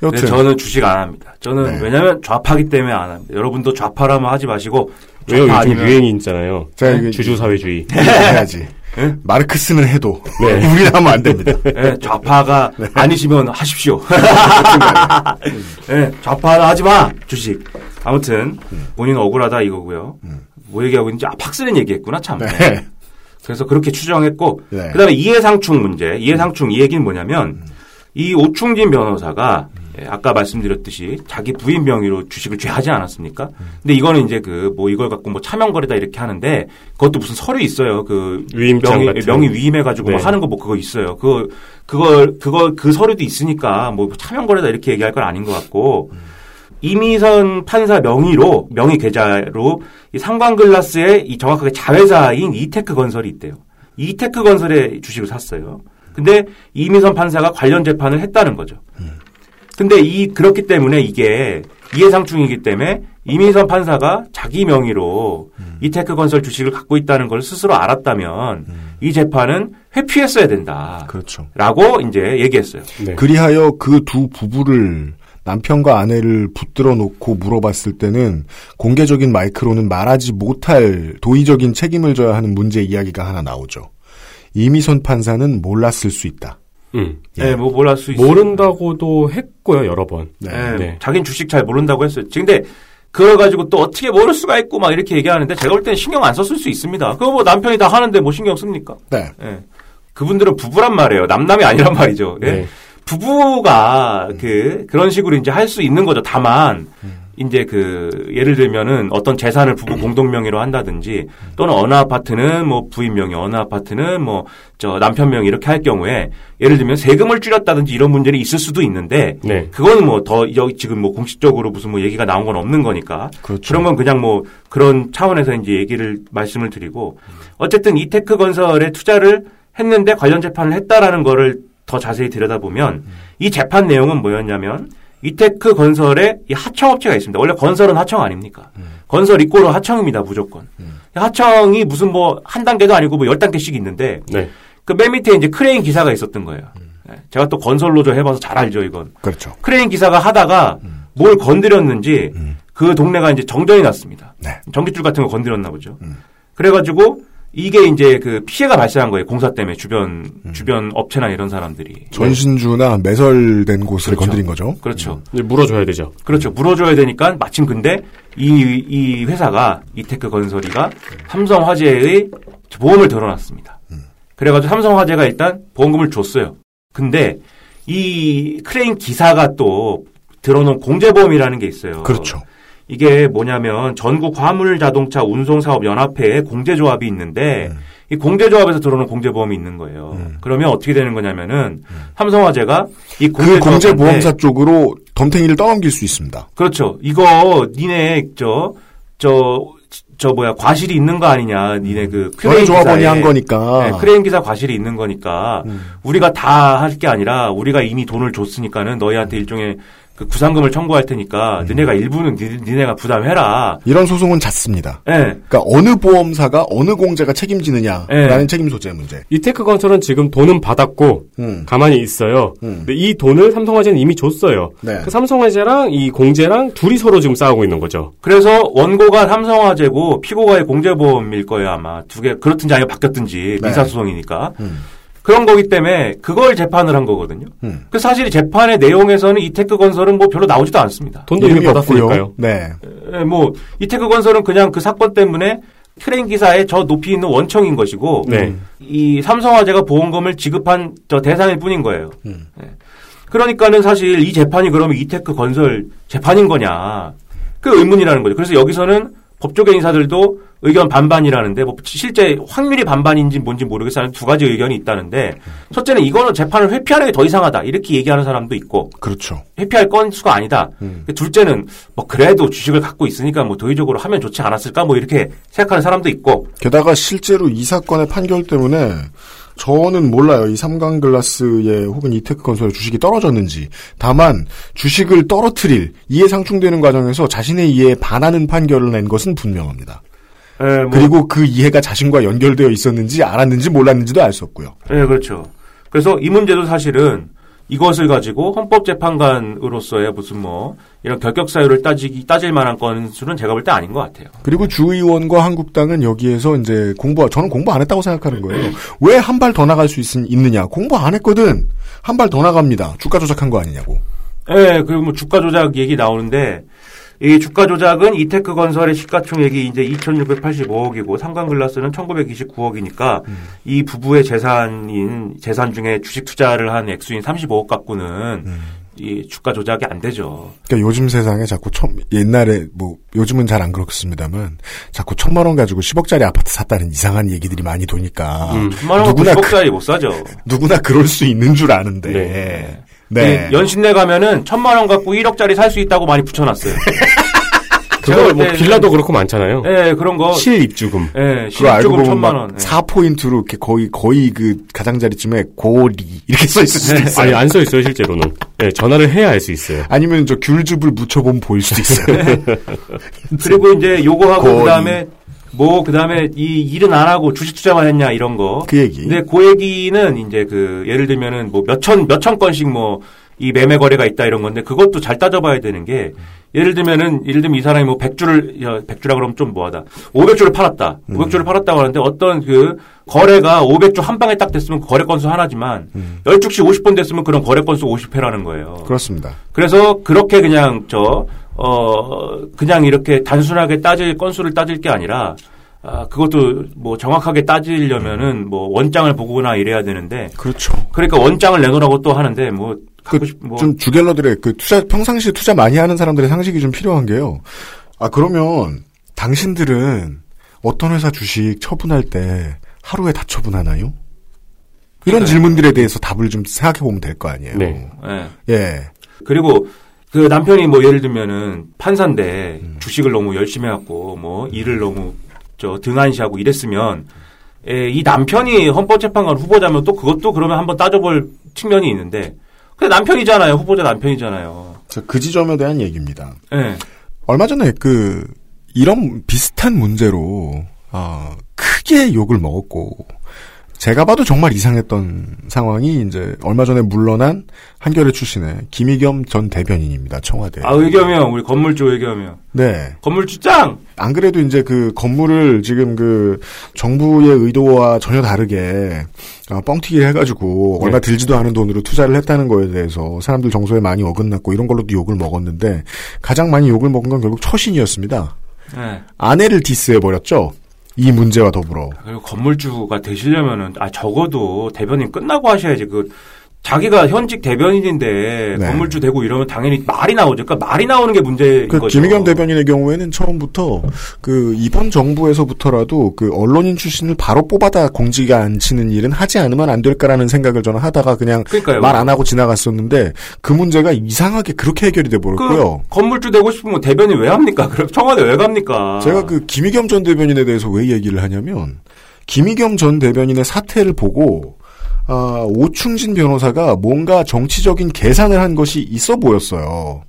네, 여튼. 저는 주식 안 합니다. 저는 네. 왜냐면 좌파기 때문에 안 합니다. 여러분도 좌파라면 하지 마시고 왜요? 요즘 아니면 유행이 있잖아요. 자, 이게- 주주사회주의. 해야지. <laughs> 예? 마르크스는 해도. 네. 우리는 하면 안 됩니다. 예, 좌파가 네. 아니시면 하십시오. <laughs> 예, 좌파는 하지 마 주식. 아무튼 음. 본인 억울하다 이거고요. 뭐 얘기하고 있는지 아 팍스는 얘기했구나 참. 네. 그래서 그렇게 추정했고 네. 그다음에 이해상충 문제. 이해상충 이 얘기는 뭐냐면 이 오충진 변호사가 예, 아까 말씀드렸듯이 자기 부인 명의로 주식을 죄하지 않았습니까? 근데 이거는 이제 그 뭐 이걸 갖고 뭐 차명 거래다 이렇게 하는데 그것도 무슨 서류 있어요. 그 위임장 명의 같은. 명의 위임해 가지고 네. 뭐 하는 거 뭐 그거 있어요. 그거 그걸 그거 그 서류도 있으니까 뭐 차명 거래다 이렇게 얘기할 건 아닌 것 같고 이미선 판사 명의로 명의 계좌로 이 상관글라스의 이 정확하게 자회사인 이테크 건설이 있대요. 이테크 건설의 주식을 샀어요. 근데 이미선 판사가 관련 재판을 했다는 거죠. 근데 이 그렇기 때문에 이게 이해상충이기 때문에 이민선 판사가 자기 명의로 이테크 건설 주식을 갖고 있다는 걸 스스로 알았다면 이 재판은 회피했어야 된다. 그렇죠. 라고 이제 얘기했어요. 네. 그리하여 그 두 부부를 남편과 아내를 붙들어 놓고 물어봤을 때는 공개적인 마이크로는 말하지 못할 도의적인 책임을 져야 하는 문제 이야기가 하나 나오죠. 이미선 판사는 몰랐을 수 있다. 음. 네, 뭐 몰랄 수 있어요. 모른다고도 했고요, 여러 번. 네. 네, 네. 자기는 주식 잘 모른다고 했어요. 근데 그걸 가지고 또 어떻게 모를 수가 있고 막 이렇게 얘기하는데 제가 볼 때는 신경 안 썼을 수 있습니다. 그거 뭐 남편이 다 하는데 뭐 신경 씁니까? 네. 예. 그분들은 부부란 말이에요. 남남이 아니란 말이죠. 예? 네. 부부가 그 그런 식으로 이제 할 수 있는 거죠. 다만 이제 그 예를 들면은 어떤 재산을 부부 공동 명의로 한다든지 또는 어느 아파트는 뭐 부인 명의, 어느 아파트는 뭐 저 남편 명의 이렇게 할 경우에 예를 들면 세금을 줄였다든지 이런 문제는 있을 수도 있는데 네. 그거는 뭐 더 여기 지금 뭐 공식적으로 무슨 뭐 얘기가 나온 건 없는 거니까 그렇죠. 그런 건 그냥 뭐 그런 차원에서 이제 얘기를 말씀을 드리고 어쨌든 이테크 건설에 투자를 했는데 관련 재판을 했다라는 거를 더 자세히 들여다보면 이 재판 내용은 뭐였냐면 이테크 건설에 이 하청업체가 있습니다. 원래 건설은 하청 아닙니까? 건설 이꼬는 하청입니다, 무조건. 하청이 무슨 뭐 한 단계도 아니고 뭐 열 단계씩 있는데 네. 그맨 밑에 이제 크레인 기사가 있었던 거예요. 네. 제가 또 건설 노조 해봐서 잘 알죠, 이건. 그렇죠. 크레인 기사가 하다가 뭘 건드렸는지 그 동네가 이제 정전이 났습니다. 네. 전기줄 같은 거 건드렸나 보죠. 그래가지고 이게 이제 그 피해가 발생한 거예요. 공사 때문에 주변 주변 업체나 이런 사람들이. 전신주나 매설된 곳을 그렇죠. 건드린 거죠. 그렇죠. 이제 물어줘야 되죠. 그렇죠. 물어줘야 되니까 마침 근데 이, 이 회사가 이테크건설이가 삼성화재의 보험을 들어놨습니다. 그래가지고 삼성화재가 일단 보험금을 줬어요. 근데 이 크레인 기사가 또 들어놓은 공제보험이라는 게 있어요. 그렇죠. 이게 뭐냐면 전국 화물 자동차 운송사업 연합회에 공제조합이 있는데 이 공제조합에서 들어오는 공제보험이 있는 거예요. 그러면 어떻게 되는 거냐면은 삼성화재가 이그 공제조합한테 공제보험사 쪽으로 덤탱이를 떠넘길 수 있습니다. 그렇죠. 이거 니네 저저저 뭐야 과실이 있는 거 아니냐 니네 그 너네 크레인 조합원이. 한 거니까. 네, 크레인 기사 과실이 있는 거니까 우리가 다 할 게 아니라 우리가 이미 돈을 줬으니까는 너희한테 일종의 그 구상금을 청구할 테니까 너네가 일부는 니, 니네가 부담해라. 이런 소송은 잦습니다. 예. 그러니까 어느 보험사가 어느 공제가 책임지느냐라는 예. 책임 소재 문제. 이테크 건설은 지금 돈은 받았고 음. 가만히 있어요. 근데 이 돈을 삼성화재는 이미 줬어요. 네. 그 삼성화재랑 이 공제랑 둘이 서로 지금 싸우고 있는 거죠. 그래서 원고가 삼성화재고 피고가의 공제보험일 거예요 아마 두 개 그렇든지 아니면 바뀌었든지 네. 민사 소송이니까 그런 거기 때문에 그걸 재판을 한 거거든요. 음. 그 사실 재판의 내용에서는 이테크 건설은 뭐 별로 나오지도 않습니다. 돈도 이미. 받았으니까요. 네. 예, 뭐 이테크 건설은 그냥 그 사건 때문에 크레인 기사에 저 높이 있는 원청인 것이고 네. 이 삼성화재가 보험금을 지급한 저 대상일 뿐인 거예요. 음. 예. 그러니까는 사실 이 재판이 그러면 이테크 건설 재판인 거냐 그 의문이라는 거죠. 그래서 여기서는 법조계 인사들도 의견 반반이라는데 뭐 실제 확률이 반반인지 뭔지 모르겠어요. 두 가지 의견이 있다는데 첫째는 이거는 재판을 회피하는 게 더 이상하다 이렇게 얘기하는 사람도 있고 그렇죠. 회피할 건수가 아니다. 음. 둘째는 뭐 그래도 주식을 갖고 있으니까 뭐 도의적으로 하면 좋지 않았을까 뭐 이렇게 생각하는 사람도 있고 게다가 실제로 이 사건의 판결 때문에 저는 몰라요. 이 삼강글라스의 혹은 이테크 건설의 주식이 떨어졌는지. 다만 주식을 떨어뜨릴 이해 상충되는 과정에서 자신의 이해에 반하는 판결을 낸 것은 분명합니다. 예, 뭐, 그리고 그 이해가 자신과 연결되어 있었는지 알았는지 몰랐는지도 알 수 없고요. 예, 그렇죠. 그래서 이 문제도 사실은 이것을 가지고 헌법재판관으로서의 무슨 뭐 이런 결격 사유를 따지기 따질 만한 건수는 제가 볼 때 아닌 것 같아요. 그리고 주의원과 한국당은 여기에서 이제 공부, 저는 공부 안 했다고 생각하는 거예요. 왜 한 발 더 나갈 수 있, 있느냐. 공부 안 했거든. 한 발 더 나갑니다. 주가 조작한 거 아니냐고. 예, 그리고 뭐 주가 조작 얘기 나오는데 이 주가 조작은 이테크 건설의 시가총액이 이제 2,685억이고 삼강글라스는 1,929억이니까 이 부부의 재산인 재산 중에 주식 투자를 한 액수인 35억 갖고는 이 주가 조작이 안 되죠. 그러니까 요즘 세상에 자꾸 천, 옛날에 뭐 요즘은 잘 안 그렇습니다만 자꾸 천만 원 가지고 10억짜리 아파트 샀다는 이상한 얘기들이 많이 도니까 음, 천만 원 누구나 90억짜리 못 사죠. <laughs> 누구나 그럴 수 있는 줄 아는데. 네. 네. 그 연신내 가면은 천만 원 갖고 1억짜리 살 수 있다고 많이 붙여놨어요. <laughs> 그거 뭐 빌라도 그렇고 많잖아요. 예, 그런 거. 실입주금. 예, 그거 알고 실적으로 보면 천만 막 원. 예. 4포인트로 이렇게 거의 거의 그 가장자리쯤에 고리 이렇게 써 있을 수도 있어요. 아니 안 써 있어요 실제로는. 예, 전화를 해야 알 수 있어요. 아니면 저 귤즙을 묻혀보면 보일 수도 있어요. <laughs> 그리고 이제 요거 하고 거의. 그다음에 뭐 그다음에 이 일은 안 하고 주식 투자만 했냐 이런 거. 그 얘기. 근데 그 얘기는 이제 그 예를 들면은 뭐 몇천 몇천 건씩 뭐 이 매매 거래가 있다 이런 건데 그것도 잘 따져봐야 되는 게 예를 들면은 예를 들면 이 사람이 뭐 100주를 야, 100주라 그러면 좀 뭐하다. 500주를 팔았다. 음. 500주를 팔았다고 하는데 어떤 그 거래가 500주 한 방에 딱 됐으면 거래 건수 하나지만 음. 10주씩 50번 됐으면 그런 거래 건수 50회라는 거예요. 그렇습니다. 그래서 그렇게 그냥 저, 어, 그냥 이렇게 단순하게 따질 건수를 따질 게 아니라, 아, 그것도 뭐 정확하게 따지려면은 뭐 원장을 보거나 이래야 되는데. 그렇죠. 그러니까 원장을 내놓으라고 또 하는데 뭐, 그, 뭐 좀 주갤러들의 그 투자, 평상시에 투자 많이 하는 사람들의 상식이 좀 필요한 게요. 아, 그러면 당신들은 어떤 회사 주식 처분할 때 하루에 다 처분하나요? 이런 네. 질문들에 대해서 답을 좀 생각해 보면 될 거 아니에요. 네. 예. 예. 그리고 그 남편이 뭐 예를 들면은 판사인데 음. 주식을 너무 열심히 해갖고 뭐 일을 너무 저 등한시하고 이랬으면 에, 이 남편이 헌법재판관 후보자면 또 그것도 그러면 한번 따져볼 측면이 있는데 근데 남편이잖아요 후보자 남편이잖아요. 자, 그 지점에 대한 얘기입니다. 예. 얼마 전에 그 이런 비슷한 문제로 어, 크게 욕을 먹었고 제가 봐도 정말 이상했던 상황이 이제 얼마 전에 물러난 한겨레 출신의 김희겸 전 대변인입니다. 청와대. 아 의겸이요 우리 건물주 의겸이요. 네. 건물주 짱. 안 그래도 이제 그 건물을 지금 그 정부의 의도와 전혀 다르게 어, 뻥튀기를 해가지고 얼마 들지도 않은 돈으로 투자를 했다는 거에 대해서 사람들 정서에 많이 어긋났고 이런 걸로도 욕을 먹었는데 가장 많이 욕을 먹은 건 결국 처신이었습니다. 네. 아내를 디스해 버렸죠. 이 문제와 더불어. 그리고 건물주가 되시려면은 아 적어도 대변인 끝나고 하셔야지 그 자기가 현직 대변인인데 네. 건물주 되고 이러면 당연히 말이 나오죠. 그러니까 말이 나오는 게 문제인 그 거죠. 김의겸 대변인의 경우에는 처음부터 그 이번 정부에서부터라도 그 언론인 출신을 바로 뽑아다 공직에 앉히는 일은 하지 않으면 안 될까라는 생각을 저는 하다가 그냥. 말 안 하고 지나갔었는데 그 문제가 이상하게 그렇게 해결이 돼 버렸고요. 그 건물주 되고 싶으면 대변인 왜 합니까? <laughs> 그럼 청와대 왜 갑니까? 제가 그 김의겸 전 대변인에 대해서 왜 얘기를 하냐면 김의겸 전 대변인의 사태를 보고 아, 오충진 변호사가 뭔가 정치적인 계산을 한 것이 있어 보였어요.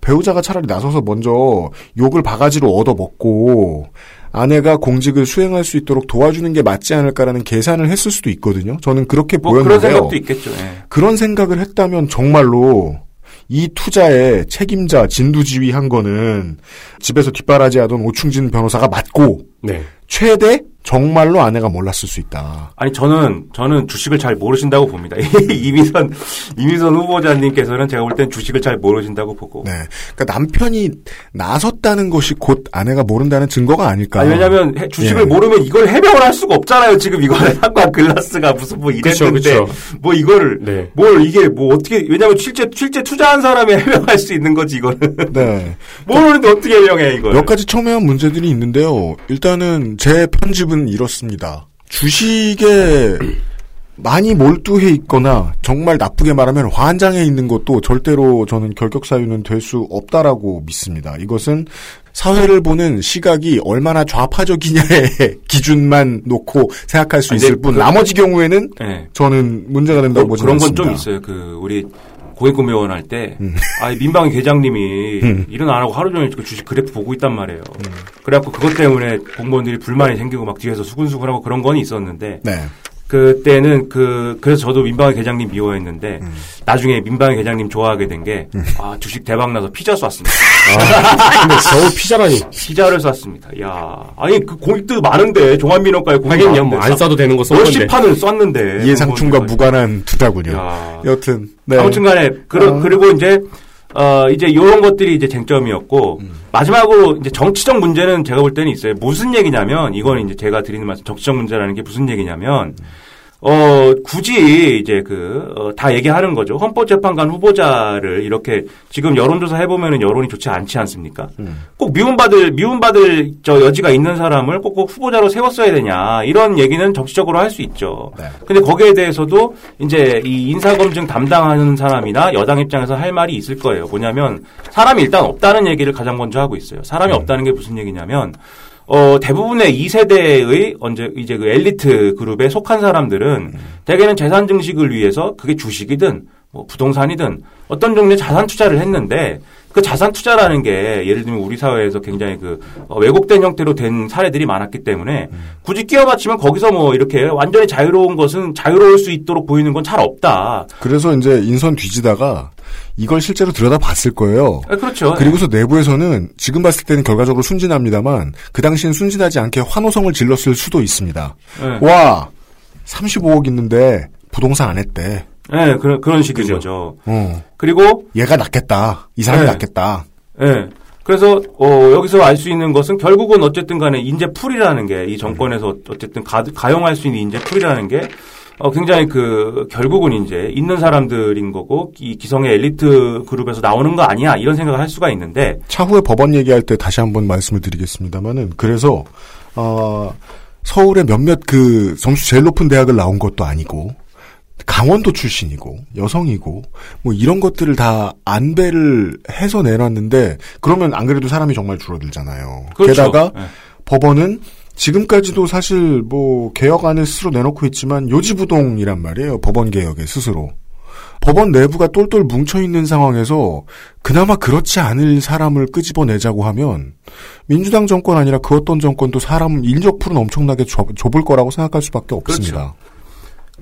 배우자가 차라리 나서서 먼저 욕을 바가지로 얻어먹고 아내가 공직을 수행할 수 있도록 도와주는 게 맞지 않을까라는 계산을 했을 수도 있거든요. 저는 그렇게 뭐 보였는데요. 그런 생각도 있겠죠. 예. 그런 생각을 했다면 정말로 이 투자의 책임자 진두지휘한 거는 집에서 뒷바라지하던 오충진 변호사가 맞고 네. 최대 정말로 아내가 몰랐을 수 있다. 아니 저는 저는 주식을 잘 모르신다고 봅니다. <laughs> 이미선 이미선 후보자님께서는 제가 볼 땐 주식을 잘 모르신다고 보고. 네. 그러니까 남편이 나섰다는 것이 곧 아내가 모른다는 증거가 아닐까. 아니, 왜냐면 해- 주식을 예. 모르면 이걸 해명을 할 수가 없잖아요. 지금 이거는 <laughs> 한과 글라스가 무슨 뭐 이랬는데 그쵸, 그쵸. 뭐 이거를 네. 뭘 이게 뭐 어떻게 왜냐면 실제 실제 투자한 사람이 해명할 수 있는 거지 이거는. <laughs> 네. 모르는데 어떻게 해명해 이걸. 몇 가지 첨예한 문제들이 있는데요. 일단은 제 편집은 이렇습니다. 주식에 많이 몰두해 있거나 정말 나쁘게 말하면 환장해 있는 것도 절대로 저는 결격 사유는 될 수 없다라고 믿습니다. 이것은 사회를 보는 시각이 얼마나 좌파적이냐의 <laughs> 기준만 놓고 생각할 수 아니, 있을 뿐 그- 나머지 경우에는 네. 저는 문제가 된다고 뭐 보지 그런 건 않습니다. 좀 있어요. 그 우리 고액구매원 할 때, 음. 아 민방위 계장님이 음. 일은 안 하고 하루 종일 그 주식 그래프 보고 있단 말이에요. 그래갖고 그것 때문에 공무원들이 불만이 생기고 막 뒤에서 수근수근하고 그런 건 있었는데, 네. 그때는 그 그래서 저도 민방위 계장님 미워했는데 음. 나중에 민방위 계장님 좋아하게 된 게아 주식 대박 나서 피자 쐈습니다. 근데 겨우 피자라니. 피자를 쐈습니다. 야 아니 그 공익도 많은데 종합민원과에 공익 하긴요, 뭐안 쏴도 되는 거쏜 건데. 몇십 판을 쐈는데 이해상충과 무관한 투자군요. 야. 여튼 네. 아무튼간에 그러, 어. 그리고 이제 어 이제 이런 것들이 이제 쟁점이었고 음. 마지막으로 이제 정치적 문제는 제가 볼 때는 있어요. 무슨 얘기냐면 이거는 이제 제가 드리는 말씀 정치적 문제라는 게 무슨 얘기냐면 어 굳이 이제 그다 얘기하는 거죠. 헌법재판관 후보자를 이렇게 지금 여론조사 해보면은 여론이 좋지 않지 않습니까? 음. 꼭 미움받을 미움받을 저 여지가 있는 사람을 꼭 꼭 후보자로 세웠어야 되냐 이런 얘기는 정치적으로 할 수 있죠. 네. 근데 거기에 대해서도 이제 이 인사검증 담당하는 사람이나 여당 입장에서 할 말이 있을 거예요. 뭐냐면 사람이 일단 없다는 얘기를 가장 먼저 하고 있어요. 사람이 없다는 게 무슨 얘기냐면 어, 대부분의 2세대의 언제 이제 그 엘리트 그룹에 속한 사람들은 대개는 재산 증식을 위해서 그게 주식이든 뭐 부동산이든 어떤 종류의 자산 투자를 했는데 그 자산 투자라는 게 예를 들면 우리 사회에서 굉장히 그 어, 왜곡된 형태로 된 사례들이 많았기 때문에 굳이 끼워 맞추면 거기서 뭐 이렇게 완전히 자유로운 것은 자유로울 수 있도록 보이는 건 잘 없다. 그래서 이제 인선 뒤지다가 이걸 실제로 들여다 봤을 거예요. 아, 그렇죠. 그리고서 내부에서는 지금 봤을 때는 결과적으로 순진합니다만 그 당시엔 순진하지 않게 환호성을 질렀을 수도 있습니다. 네. 와 35억 있는데 부동산 안 했대. 네, 그런 그런 식인 거죠. 어. 그리고 얘가 낫겠다. 이 사람이 네. 낫겠다. 예. 그래서 어 여기서 알 수 있는 것은 결국은 어쨌든 간에 인재풀이라는 게 이 정권에서 어쨌든 가, 가용할 수 있는 인재풀이라는 게 어, 굉장히 그, 결국은 이제 있는 사람들인 거고, 이 기성의 엘리트 그룹에서 나오는 거 아니야, 이런 생각을 할 수가 있는데, 차후에 법원 얘기할 때 다시 한번 말씀을 드리겠습니다만은 그래서 어, 서울의 몇몇 그 점수 제일 높은 대학을 나온 것도 아니고 강원도 출신이고 여성이고 뭐 이런 것들을 다 안배를 해서 내놨는데 그러면 안 그래도 사람이 정말 줄어들잖아요. 그렇죠. 게다가 예. 법원은 지금까지도 사실 뭐 개혁안을 스스로 내놓고 있지만 요지부동이란 말이에요. 법원 개혁에 스스로. 법원 내부가 똘똘 뭉쳐 있는 상황에서 그나마 그렇지 않을 사람을 끄집어내자고 하면 민주당 정권 아니라 그 어떤 정권도 사람 인적 풀은 엄청나게 좁, 좁을 거라고 생각할 수밖에 없습니다. 그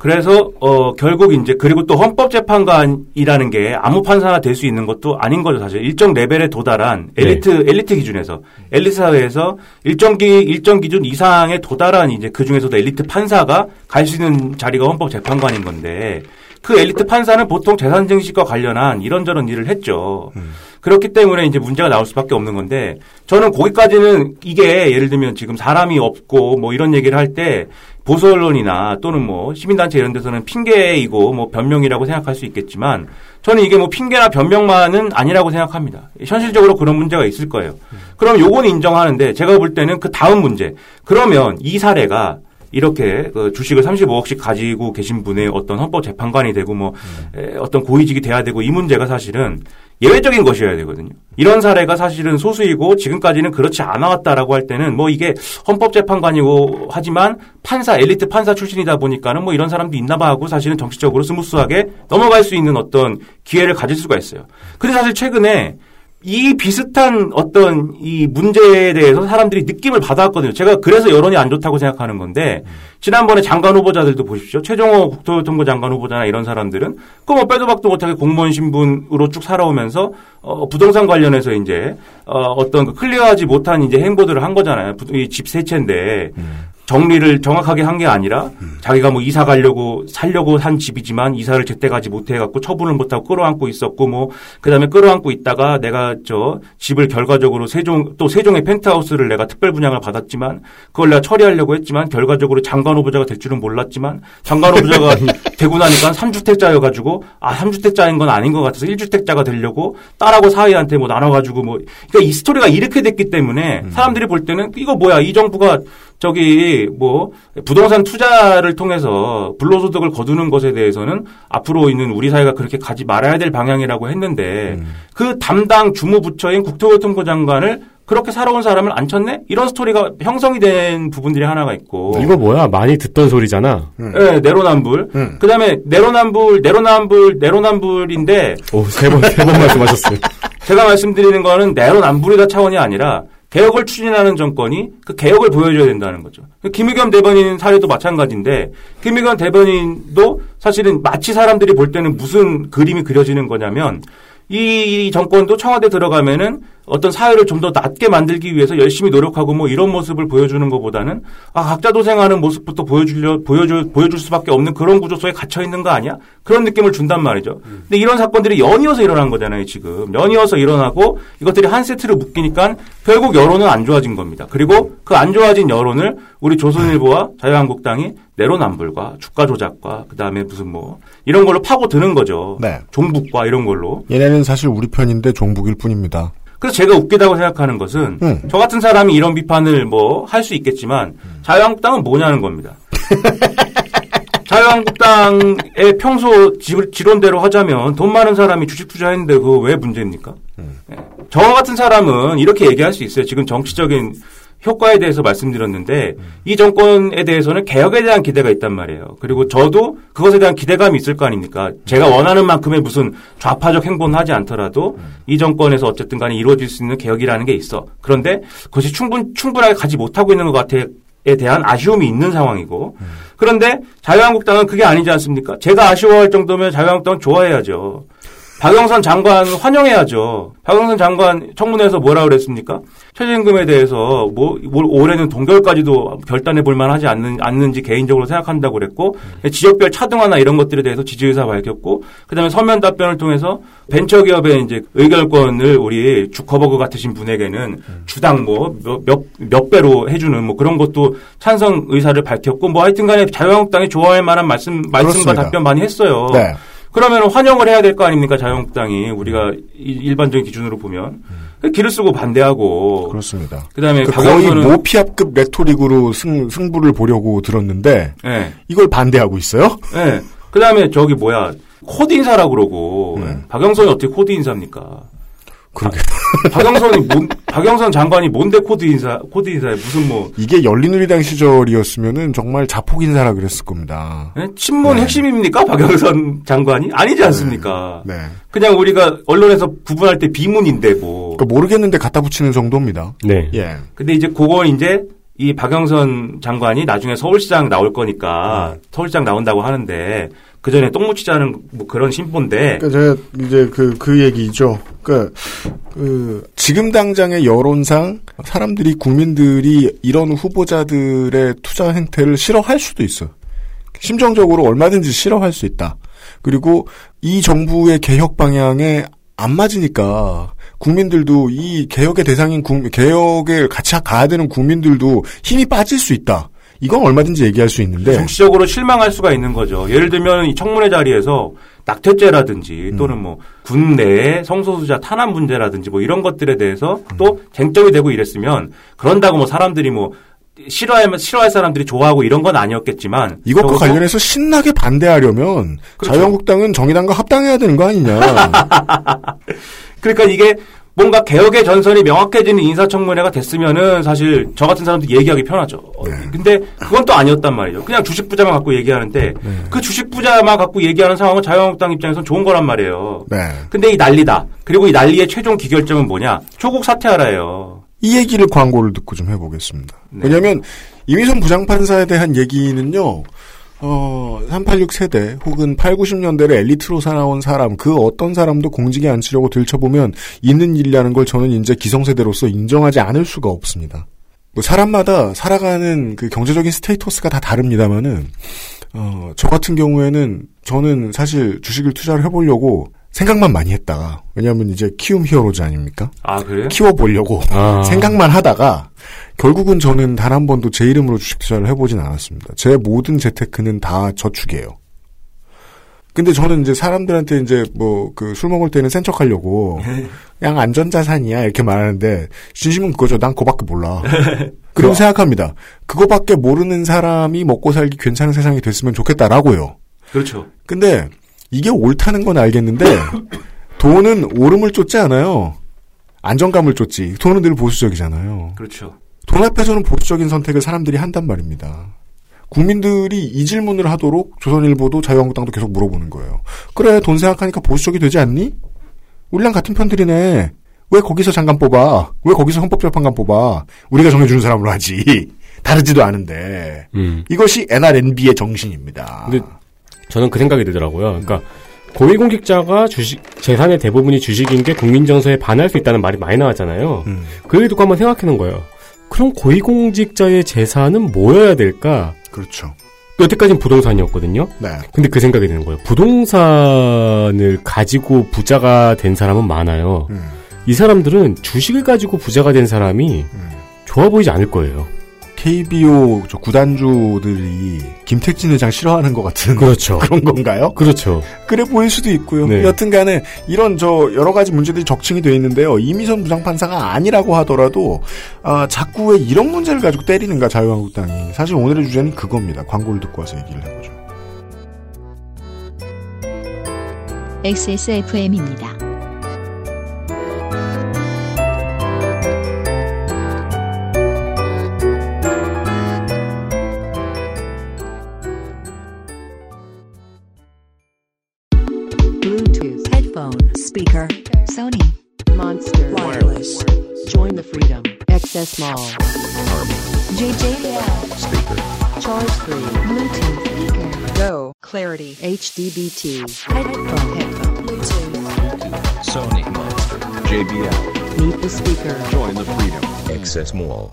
래서 어 결국 이제 그리고 또 헌법재판관이라는 게 아무 판사나 될 수 있는 것도 아닌 거죠 사실. 일정 레벨에 도달한 엘리트 엘리트 기준에서. 엘리트 사회에서 일정 기 일정 기준 이상에 도달한 이제 그 중에서도 엘리트 판사가 갈 수 있는 자리가 헌법재판관인 건데 그 엘리트 판사는 보통 재산 증식과 관련한 이런저런 일을 했죠. 그렇기 때문에 이제 문제가 나올 수밖에 없는 건데 저는 거기까지는 이게 예를 들면 지금 사람이 없고 뭐 이런 얘기를 할 때 보수 언론이나 또는 뭐 시민단체 이런 데서는 핑계이고 뭐 변명이라고 생각할 수 있겠지만 저는 이게 뭐 핑계나 변명만은 아니라고 생각합니다. 현실적으로 그런 문제가 있을 거예요. 그럼 요건 인정하는데 제가 볼 때는 그 다음 문제. 그러면 이 사례가 이렇게 그 주식을 35억씩 가지고 계신 분의 어떤 헌법 재판관이 되고 뭐 에, 어떤 고위직이 돼야 되고 이 문제가 사실은 예외적인 것이어야 되거든요. 이런 사례가 사실은 소수이고 지금까지는 그렇지 않아 왔다라고 할 때는 뭐 이게 헌법재판관이고 하지만 판사 엘리트 판사 출신이다 보니까는 뭐 이런 사람도 있나 봐 하고 사실은 정치적으로 스무스하게 넘어갈 수 있는 어떤 기회를 가질 수가 있어요. 근데 사실 최근에 이 비슷한 어떤 이 문제에 대해서 사람들이 느낌을 받아왔거든요. 제가 그래서 여론이 안 좋다고 생각하는 건데 지난번에 장관 후보자들도 보십시오. 최종호 국토교통부 장관 후보자나 이런 사람들은 그뭐 빼도 박도 못하게 공무원 신분으로 쭉 살아오면서 어, 부동산 관련해서 이제 어, 어떤 그 클리어하지 못한 이제 행보들을 한 거잖아요. 이 집 세채인데 정리를 정확하게 한 게 아니라 자기가 뭐 이사 가려고 살려고 한 집이지만 이사를 제때 가지 못해 갖고 처분을 못하고 끌어안고 있었고 뭐 그다음에 끌어안고 있다가 내가 저 집을 결과적으로 세종 또 세종의 펜트하우스를 내가 특별 분양을 받았지만 그걸 내가 처리하려고 했지만 결과적으로 장관 후보자가 될 줄은 몰랐지만 장관 후보자가 <laughs> 되고 나니까 3주택자여 가지고 아 3주택자인 건 아닌 것 같아서 1주택자가 되려고 딸하고 사위한테 뭐 나눠 가지고 뭐 그러니까 이 스토리가 이렇게 됐기 때문에 사람들이 볼 때는 이거 뭐야 이 정부가 저기 뭐 부동산 투자를 통해서 불로소득을 거두는 것에 대해서는 앞으로 있는 우리 사회가 그렇게 가지 말아야 될 방향이라고 했는데 그 담당 주무부처인 국토교통부 장관을 그렇게 살아온 사람을 안 쳤네? 이런 스토리가 형성이 된 부분들이 하나가 있고. 이거 뭐야? 많이 듣던 소리잖아. 네, 내로남불. 그 다음에 내로남불, 내로남불, 내로남불인데. 오, 세 번, 세 번 말씀하셨어요. <laughs> 제가 말씀드리는 거는 내로남불이다 차원이 아니라 개혁을 추진하는 정권이 그 개혁을 보여줘야 된다는 거죠. 김의겸 대변인 사례도 마찬가지인데 김의겸 대변인도 사실은 마치 사람들이 볼 때는 무슨 그림이 그려지는 거냐면 이 정권도 청와대 들어가면은 어떤 사회를 좀 더 낮게 만들기 위해서 열심히 노력하고 뭐 이런 모습을 보여주는 것보다는 아 각자 도생하는 모습부터 보여주려 보여줄 보여줄 수밖에 없는 그런 구조 속에 갇혀 있는 거 아니야? 그런 느낌을 준단 말이죠. 근데 이런 사건들이 연이어서 일어난 거잖아요 지금 연이어서 일어나고 이것들이 한 세트를 묶이니까 결국 여론은 안 좋아진 겁니다. 그리고 그 안 좋아진 여론을 우리 조선일보와 자유한국당이 내로남불과 주가 조작과 그 다음에 무슨 뭐 이런 걸로 파고 드는 거죠. 네. 종북과 이런 걸로. 얘네는 사실 우리 편인데 종북일 뿐입니다. 그래서 제가 웃기다고 생각하는 것은 음. 저 같은 사람이 이런 비판을 뭐 할 수 있겠지만 자유한국당은 뭐냐는 겁니다. <laughs> 자유한국당의 평소 지- 지론대로 하자면 돈 많은 사람이 주식 투자했는데 그거 왜 문제입니까? 예. 저 같은 사람은 이렇게 얘기할 수 있어요. 지금 정치적인 효과에 대해서 말씀드렸는데 이 정권에 대해서는 개혁에 대한 기대가 있단 말이에요. 그리고 저도 그것에 대한 기대감이 있을 거 아닙니까? 제가 원하는 만큼의 무슨 좌파적 행보는 하지 않더라도 이 정권에서 어쨌든 간에 이루어질 수 있는 개혁이라는 게 있어. 그런데 그것이 충분, 충분하게 가지 못하고 있는 것 같아 에 대한 아쉬움이 있는 상황이고. 그런데 자유한국당은 그게 아니지 않습니까? 제가 아쉬워할 정도면 자유한국당은 좋아해야죠. 박영선 장관 환영해야죠. 박영선 장관 청문회에서 뭐라 그랬습니까? 최저임금에 대해서 뭐, 뭘 올해는 동결까지도 결단해 볼 만하지 않는, 않는지 개인적으로 생각한다고 그랬고 지역별 차등화나 이런 것들에 대해서 지지 의사 밝혔고 그다음에 서면 답변을 통해서 벤처기업의 이제 의결권을 우리 주커버그 같으신 분에게는 주당 뭐몇몇 몇 배로 해주는 뭐 그런 것도 찬성 의사를 밝혔고 뭐 하여튼간에 자유한국당이 좋아할 만한 말씀 말씀과 그렇습니다. 답변 많이 했어요. 네. 그러면 환영을 해야 될 거 아닙니까 자유한국당이 우리가 이- 일반적인 기준으로 보면 기를 쓰고 반대하고 그렇습니다. 그다음에 그 거의 모피아급 레토릭으로 승, 승부를 보려고 들었는데 예. 이걸 반대하고 있어요? 예. 그다음에 저기 뭐야 코드 인사라 그러고 음. 박영선이 어떻게 코드 인사입니까? 그러게. <laughs> 박영선이 뭔 박영선 장관이 뭔데 코드 인사 코드 인사에 무슨 뭐 이게 열린우리당 시절이었으면은 정말 자폭 인사라 그랬을 겁니다. 예? 친문 핵심입니까 박영선 장관이 아니지 않습니까? 네. 그냥 우리가 언론에서 구분할 때 비문인데 뭐. 그러니까 모르겠는데 갖다 붙이는 정도입니다. 네. 예. 근데 이제 그건 이제 이 박영선 장관이 나중에 서울시장 나올 거니까 서울시장 나온다고 하는데 그 전에 똥 묻히자는 뭐 그런 심보인데 그러니까 제가 이제 그, 그 얘기죠. 그러니까, 그, 지금 당장의 여론상 사람들이, 국민들이 이런 후보자들의 투자 행태를 싫어할 수도 있어. 심정적으로 얼마든지 싫어할 수 있다. 그리고 이 정부의 개혁 방향에 안 맞으니까 국민들도 이 개혁의 대상인 국, 개혁에 같이 가야 되는 국민들도 힘이 빠질 수 있다. 이건 얼마든지 얘기할 수 있는데 정치적으로 실망할 수가 있는 거죠. 예를 들면 이 청문회 자리에서 낙태죄라든지 음. 또는 뭐 군 내의 성소수자 탄압 문제라든지 뭐 이런 것들에 대해서 음. 또 쟁점이 되고 이랬으면 그런다고 뭐 사람들이 뭐 싫어할 싫어할 사람들이 좋아하고 이런 건 아니었겠지만 이것과 관련해서 신나게 반대하려면 그렇죠. 자유한국당은 정의당과 합당해야 되는 거 아니냐. <laughs> 그러니까 이게 뭔가 개혁의 전선이 명확해지는 인사청문회가 됐으면은 사실 저 같은 사람도 얘기하기 편하죠. 어, 네. 근데 그건 또 아니었단 말이에요. 그냥 주식 부자만 갖고 얘기하는데 네. 그 주식 부자만 갖고 얘기하는 상황은 자유한국당 입장에서는 좋은 거란 말이에요. 네. 근데 이 난리다. 그리고 이 난리의 최종 기결점은 뭐냐? 조국 사퇴하라예요. 이 얘기를 광고를 듣고 좀 해보겠습니다. 네. 왜냐하면 이미선 부장판사에 대한 얘기는요. 어, 386 세대 혹은 8, 90년대를 엘리트로 살아온 사람 그 어떤 사람도 공직에 앉히려고 들춰보면 있는 일이라는 걸 저는 이제 기성세대로서 인정하지 않을 수가 없습니다. 뭐 사람마다 살아가는 그 경제적인 스테이터스가 다 다릅니다만은 어, 저 같은 경우에는 저는 사실 주식을 투자를 해보려고 생각만 많이 했다가 왜냐하면 이제 키움 히어로즈 아닙니까? 아 그래요? 키워보려고 아. <laughs> 생각만 하다가 결국은 저는 단 한 번도 제 이름으로 주식 투자를 해보진 않았습니다. 제 모든 재테크는 다 저축이에요. 근데 저는 이제 사람들한테 이제 뭐 그 술 먹을 때는 센 척하려고 그냥 <laughs> 안전자산이야 이렇게 말하는데 진심은 그거죠. 난 그거밖에 몰라. <laughs> 그럼 생각합니다. 그거밖에 모르는 사람이 먹고 살기 괜찮은 세상이 됐으면 좋겠다라고요. 그렇죠. 근데 이게 옳다는 건 알겠는데 돈은 오름을 쫓지 않아요. 안정감을 쫓지. 돈은 늘 보수적이잖아요. 그렇죠. 돈 앞에서는 보수적인 선택을 사람들이 한단 말입니다. 국민들이 이 질문을 하도록 조선일보도 자유한국당도 계속 물어보는 거예요. 그래 돈 생각하니까 보수적이 되지 않니? 우리랑 같은 편들이네. 왜 거기서 장관 뽑아? 왜 거기서 헌법재판관 뽑아? 우리가 정해주는 사람으로 하지. 다르지도 않은데. 음. 이것이 NRNB의 정신입니다. 근데 저는 그 생각이 들더라고요. 그러니까 고위공직자가 주식 재산의 대부분이 주식인 게 국민 정서에 반할 수 있다는 말이 많이 나왔잖아요. 음. 그 얘기 듣고 한번 생각해는 거예요. 그럼 고위공직자의 재산은 뭐여야 될까? 그렇죠. 여태까지는 부동산이었거든요. 네. 근데 그 생각이 드는 거예요. 부동산을 가지고 부자가 된 사람은 많아요. 음. 이 사람들은 주식을 가지고 부자가 된 사람이 좋아 보이지 않을 거예요. KBO 저 구단주들이 김택진 회장 싫어하는 것 같은 그렇죠. <laughs> 그런 건가요? 그렇죠. 그래 보일 수도 있고요. 네. 여튼간에 이런 저 여러 가지 문제들이 적층이 되어 있는데요. 이미선 부장판사가 아니라고 하더라도 아, 자꾸 왜 이런 문제를 가지고 때리는가 자유한국당이 사실 오늘의 주제는 그겁니다. 광고를 듣고 와서 얘기를 해보죠. XSFM입니다. XS Mall.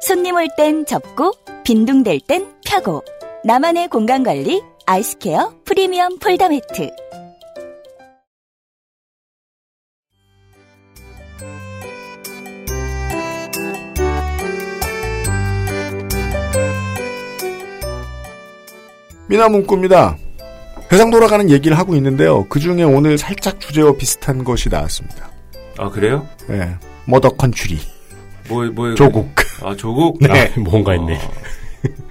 손님 올 땐 접고 빈둥댈 땐 펴고 나만의 공간 관리 아이스케어 프리미엄 폴더 매트 미나 문구입니다. 회상 돌아가는 얘기를 하고 있는데요. 그 중에 오늘 살짝 주제와 비슷한 것이 나왔습니다. 아 그래요? 네. 머더 컨츄리. 뭐, 뭐, 조국. 아, 조국? 네. 아, 뭔가 했네.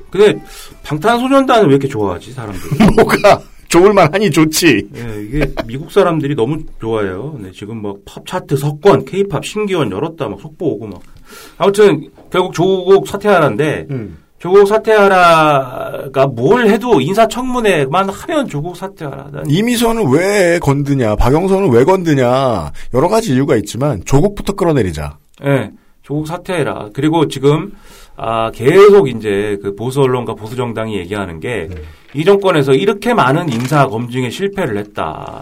근데, 방탄소년단은 왜 이렇게 좋아하지, 사람들이? <laughs> 뭐가 좋을만 하니 좋지. 예, 이게 미국 사람들이 너무 좋아해요. 네, 지금 막 팝 차트 석권, 케이팝 신기원 열었다, 막 속보 오고 막. 아무튼, 결국 조국 사퇴하라인데, 음. 조국 사퇴하라가 뭘 해도 인사청문회만 하면 조국 사퇴하라. 난 이미선은 왜 건드냐, 박영선은 왜 건드냐, 여러 가지 이유가 있지만, 조국부터 끌어내리자. 예, 조국 사퇴해라. 그리고 지금 아 계속 이제 그 보수 언론과 보수 정당이 얘기하는 게이 정권에서 이렇게 많은 인사 검증에 실패를 했다.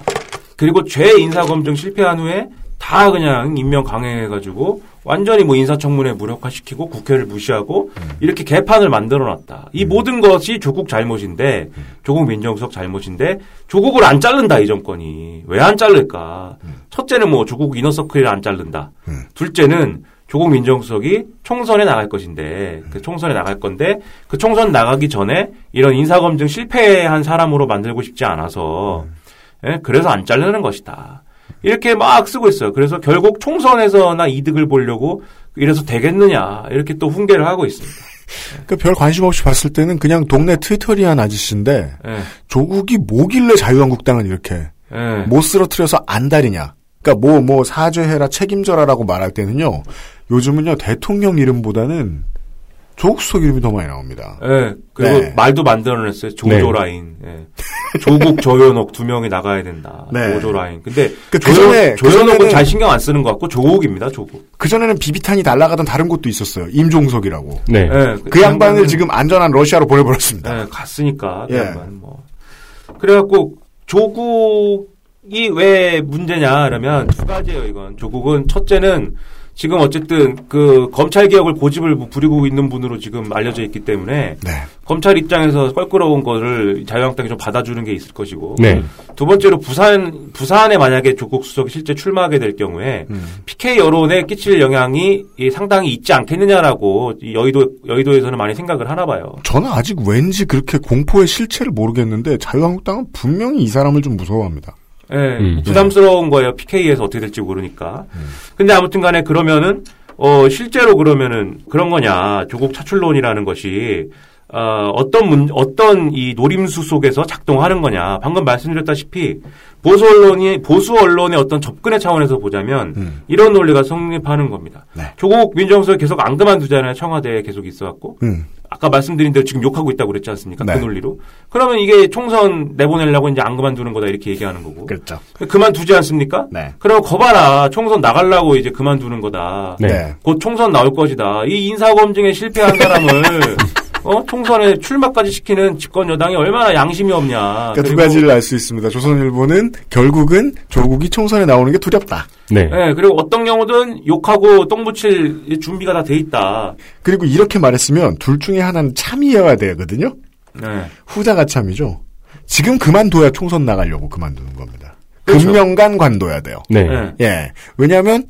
그리고 죄 인사 검증 실패한 후에 다 그냥 임명 강행해가지고 완전히 뭐 인사청문회 무력화시키고 국회를 무시하고 이렇게 개판을 만들어놨다. 이 모든 것이 조국 잘못인데 조국 민정수석 잘못인데 조국을 안 자른다 이 정권이 왜 안 자를까? 첫째는 뭐 조국 이너서클을 안 자른다. 둘째는 조국 민정수석이 총선에 나갈 것인데 그 총선에 나갈 건데 그 총선 나가기 전에 이런 인사검증 실패한 사람으로 만들고 싶지 않아서 예, 그래서 안 자르는 것이다. 이렇게 막 쓰고 있어요. 그래서 결국 총선에서나 이득을 보려고 이래서 되겠느냐 이렇게 또 훈계를 하고 있습니다. <laughs> 그별 관심 없이 봤을 때는 그냥 동네 트위터리한 아저씨인데 예. 조국이 뭐길래 자유한국당은 이렇게 예. 못 쓰러뜨려서 안달이냐. 그러니까 뭐뭐 사죄해라 책임져라라고 말할 때는요. 요즘은요 대통령 이름보다는 조국 수석 이름이 더 많이 나옵니다. 예, 그리고 네. 말도 만들어냈어요. 네. 조조 라인. 예. <laughs> 조국 조현옥 두 명이 나가야 된다. 네. 조조 라인. 근데 그 조현- 그전에- 조현옥은 잘 신경 안 쓰는 것 같고 조국입니다. 조국. 그 전에는 비비탄이 날아가던 다른 곳도 있었어요. 임종석이라고. 네. 예, 그 양반을 양반은- 지금 안전한 러시아로 보내버렸습니다. 예, 갔으니까. 그 예. 양반은 뭐. 그래갖고 조국이 왜 문제냐 그러면 두 가지예요. 이건 조국은 첫째는 지금 어쨌든 그 검찰 개혁을 고집을 부리고 있는 분으로 지금 알려져 있기 때문에 네. 검찰 입장에서 껄끄러운 거를 자유한국당이 좀 받아주는 게 있을 것이고 네. 두 번째로 부산 부산에 만약에 조국 수석이 실제 출마하게 될 경우에 음. PK 여론에 끼칠 영향이 이 상당히 있지 않겠느냐라고 이 여의도 여의도에서는 많이 생각을 하나 봐요. 저는 아직 왠지 그렇게 공포의 실체를 모르겠는데 자유한국당은 분명히 이 사람을 좀 무서워합니다. 예, 음. 부담스러운 거예요. PK에서 어떻게 될지 모르니까. 근데 아무튼 간에 그러면은, 어, 실제로 그러면은 그런 거냐. 조국 차출론이라는 것이, 어, 어떤 문, 어떤 이 노림수 속에서 작동하는 거냐. 방금 말씀드렸다시피, 보수 언론이, 보수 언론의 어떤 접근의 차원에서 보자면, 음. 이런 논리가 성립하는 겁니다. 네. 조국 민정수석 계속 안 그만두잖아요. 청와대에 계속 있어갖고. 음. 아까 말씀드린 대로 지금 욕하고 있다고 그랬지 않습니까? 네. 그 논리로. 그러면 이게 총선 내보내려고 이제 안 그만두는 거다 이렇게 얘기하는 거고. 그렇죠. 그만두지 않습니까? 네. 그럼 거봐라 총선 나가려고 이제 그만두는 거다. 네. 네. 곧 총선 나올 것이다. 이 인사검증에 실패한 사람을 <laughs> 어? 총선에 출마까지 시키는 집권 여당이 얼마나 양심이 없냐. 그러니까 두 가지를 알 수 있습니다. 조선일보는 결국은 조국이 총선에 나오는 게 두렵다. 네. 네, 그리고 어떤 경우든 욕하고 똥 붙일 준비가 다 돼 있다. 그리고 이렇게 말했으면 둘 중에 하나는 참이어야 되거든요. 네. 후자가 참이죠. 지금 그만둬야 총선 나가려고 그만두는 겁니다. 그렇죠. 금명간 관둬야 돼요. 네. 네. 예. 왜냐하면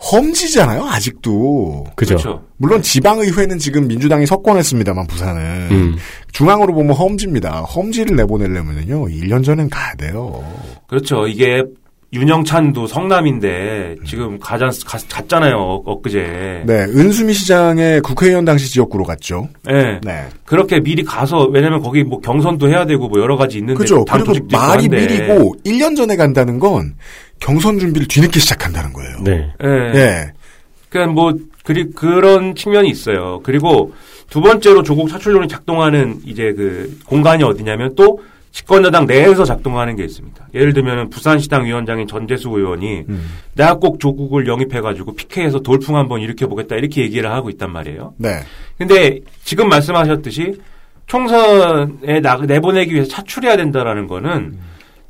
험지잖아요. 아직도. 그죠. 그렇죠. 물론 지방의회는 지금 민주당이 석권했습니다만 부산은 음. 중앙으로 보면 험지입니다. 험지를 내보내려면요 1년 전엔 가야 돼요. 그렇죠. 이게 윤영찬도 성남인데 지금 가자, 가, 갔잖아요. 어- 엊그제. 네, 은수미 시장의 국회의원 당시 지역구로 갔죠. 네. 네, 그렇게 미리 가서 왜냐면 거기 뭐 경선도 해야 되고 뭐 여러 가지 있는데 그죠. 당 그리고 말이 한데. 미리고 1년 전에 간다는 건 경선 준비를 뒤늦게 시작한다는 거예요. 네. 예. 예. 그러니까 뭐 그리 그런 측면이 있어요. 그리고 두 번째로 조국 차출론이 작동하는 이제 그 공간이 어디냐면 또 집권여당 내에서 작동하는 게 있습니다. 예를 들면 부산시당 위원장인 전재수 의원이 음. 내가 꼭 조국을 영입해가지고 PK에서 돌풍 한번 일으켜보겠다 이렇게 얘기를 하고 있단 말이에요. 네. 근데 지금 말씀하셨듯이 총선에 나, 내보내기 위해서 차출해야 된다라는 거는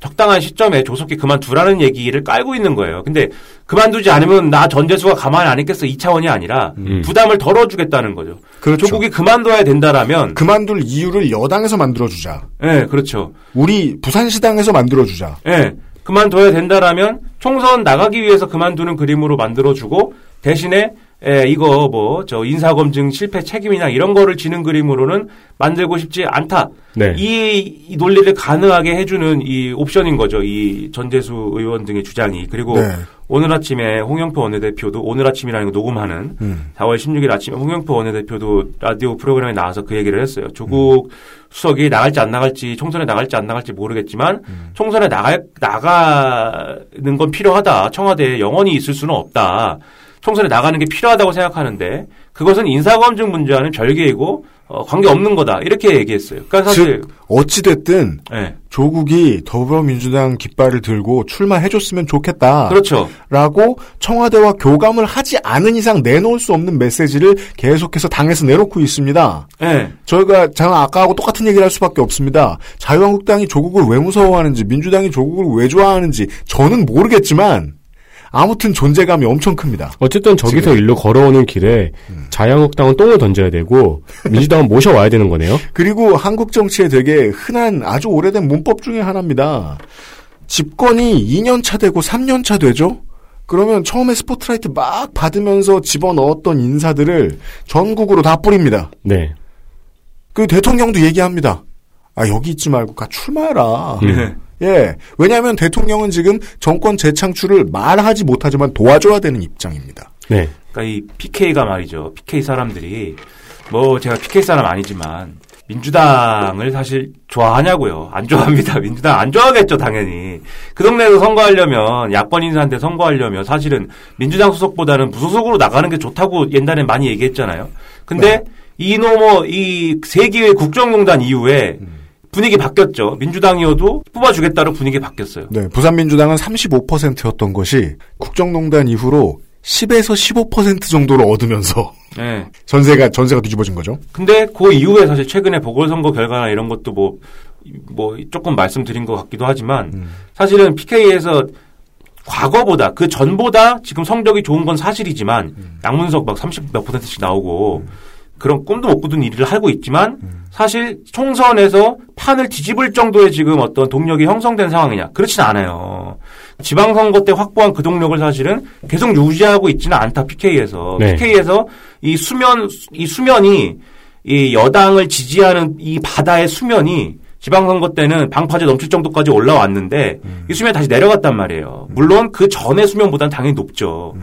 적당한 시점에 조속히 그만두라는 얘기를 깔고 있는 거예요. 근데 그만두지 않으면 나 전재수가 가만히 안 있겠어 이 차원이 아니라 음. 부담을 덜어주겠다는 거죠. 그렇죠. 조국이 그만둬야 된다라면 그만둘 이유를 여당에서 만들어주자. 예, 그렇죠. 우리 부산시당에서 만들어주자. 예, 그만둬야 된다라면 총선 나가기 위해서 그만두는 그림으로 만들어주고 대신에 예, 이거 뭐 저 인사검증 실패 책임이나 이런 거를 지는 그림으로는 만들고 싶지 않다. 네. 이, 이 논리를 가능하게 해주는 이 옵션인 거죠. 이 전재수 의원 등의 주장이. 그리고 네. 오늘 아침에 홍영표 원내대표도 오늘 아침이라는 거 녹음하는 음. 4월 16일 아침에 홍영표 원내대표도 라디오 프로그램에 나와서 그 얘기를 했어요. 조국 수석이 나갈지 안 나갈지 총선에 나갈지 안 나갈지 모르겠지만 총선에 나갈 나가는 건 필요하다. 청와대에 영원히 있을 수는 없다. 총선에 나가는 게 필요하다고 생각하는데 그것은 인사검증 문제와는 별개이고 어, 관계 없는 거다. 이렇게 얘기했어요. 그러니까 사실 즉 어찌 됐든 예. 조국이 더불어민주당 깃발을 들고 출마해줬으면 좋겠다. 그렇죠. 라고 청와대와 교감을 하지 않은 이상 내놓을 수 없는 메시지를 계속해서 당에서 내놓고 있습니다. 예. 저희가 장 아까하고 똑같은 얘기를 할 수밖에 없습니다. 자유한국당이 조국을 왜 무서워하는지 민주당이 조국을 왜 좋아하는지 저는 모르겠지만 아무튼 존재감이 엄청 큽니다. 어쨌든 저기서 일로 걸어오는 길에 자유한국당은 똥을 던져야 되고 <laughs> 민주당은 모셔와야 되는 거네요. 그리고 한국 정치에 되게 흔한 아주 오래된 문법 중에 하나입니다. 집권이 2년 차 되고 3년 차 되죠? 그러면 처음에 스포트라이트 막 받으면서 집어넣었던 인사들을 전국으로 다 뿌립니다. 네. 그 대통령도 얘기합니다. 아 여기 있지 말고 가 출마해라. 네. 예. 왜냐하면 대통령은 지금 정권 재창출을 말하지 못하지만 도와줘야 되는 입장입니다. 네. 그러니까 이 PK가 말이죠. PK 사람들이 뭐 제가 PK 사람 아니지만 민주당을 사실 좋아하냐고요. 안 좋아합니다. <laughs> 민주당 안 좋아하겠죠, 당연히. 그 동네에서 선거하려면 야권 인사한테 선거하려면 사실은 민주당 소속보다는 무소속으로 나가는 게 좋다고 옛날에 많이 얘기했잖아요. 근데 이노모 이 세기의 국정농단 이후에 분위기 바뀌었죠. 민주당이어도 뽑아주겠다로 분위기 바뀌었어요. 네. 부산 민주당은 35%였던 것이 국정농단 이후로 10에서 15% 정도를 얻으면서 <laughs> 네. 전세가 전세가 뒤집어진 거죠. 근데 그 이후에 사실 최근에 보궐선거 결과나 이런 것도 뭐, 뭐 조금 말씀드린 것 같기도 하지만 사실은 PK에서 과거보다 그 전보다 지금 성적이 좋은 건 사실이지만 양문석 막 30 몇 퍼센트씩 나오고 그런 꿈도 못 꾸던 일을 하고 있지만 사실 총선에서 판을 뒤집을 정도의 지금 어떤 동력이 형성된 상황이냐 그렇진 않아요. 지방선거 때 확보한 그 동력을 사실은 계속 유지하고 있지는 않다 PK에서 네. PK에서 이 수면 이 수면이 이 여당을 지지하는 이 바다의 수면이 지방선거 때는 방파제 넘칠 정도까지 올라왔는데 이 수면이 다시 내려갔단 말이에요. 물론 그 전의 수면보다는 당연히 높죠.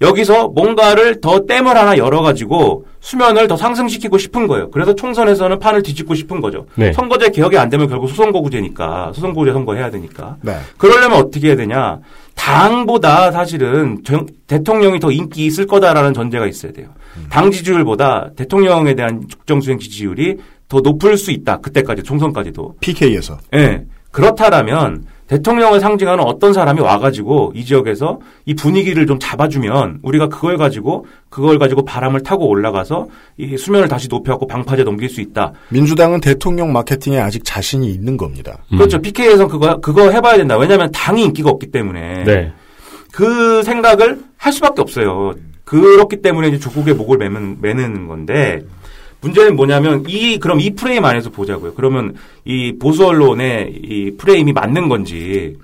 여기서 뭔가를 더 댐을 하나 열어가지고 수면을 더 상승시키고 싶은 거예요. 그래서 총선에서는 판을 뒤집고 싶은 거죠. 네. 선거제 개혁이 안 되면 결국 소선거구제니까 소선거구제 선거해야 되니까. 네. 그러려면 어떻게 해야 되냐? 당보다 사실은 정- 대통령이 더 인기 있을 거다라는 전제가 있어야 돼요. 당 지지율보다 대통령에 대한 국정수행 지지율이 더 높을 수 있다. 그때까지 총선까지도. PK에서. 예. 그렇다라면 대통령을 상징하는 어떤 사람이 와가지고 이 지역에서 이 분위기를 좀 잡아주면 우리가 그걸 가지고 그걸 가지고 바람을 타고 올라가서 이 수면을 다시 높여갖고 방파제 넘길 수 있다. 민주당은 대통령 마케팅에 아직 자신이 있는 겁니다. 그렇죠. PK에서 그거 그거 해봐야 된다. 왜냐하면 당이 인기가 없기 때문에 네. 그 생각을 할 수밖에 없어요. 그렇기 때문에 이제 조국의 목을 매는, 매는 건데 문제는 뭐냐면 이 그럼 이 프레임 안에서 보자고요. 그러면 이 보수 언론의 이 프레임이 맞는 건지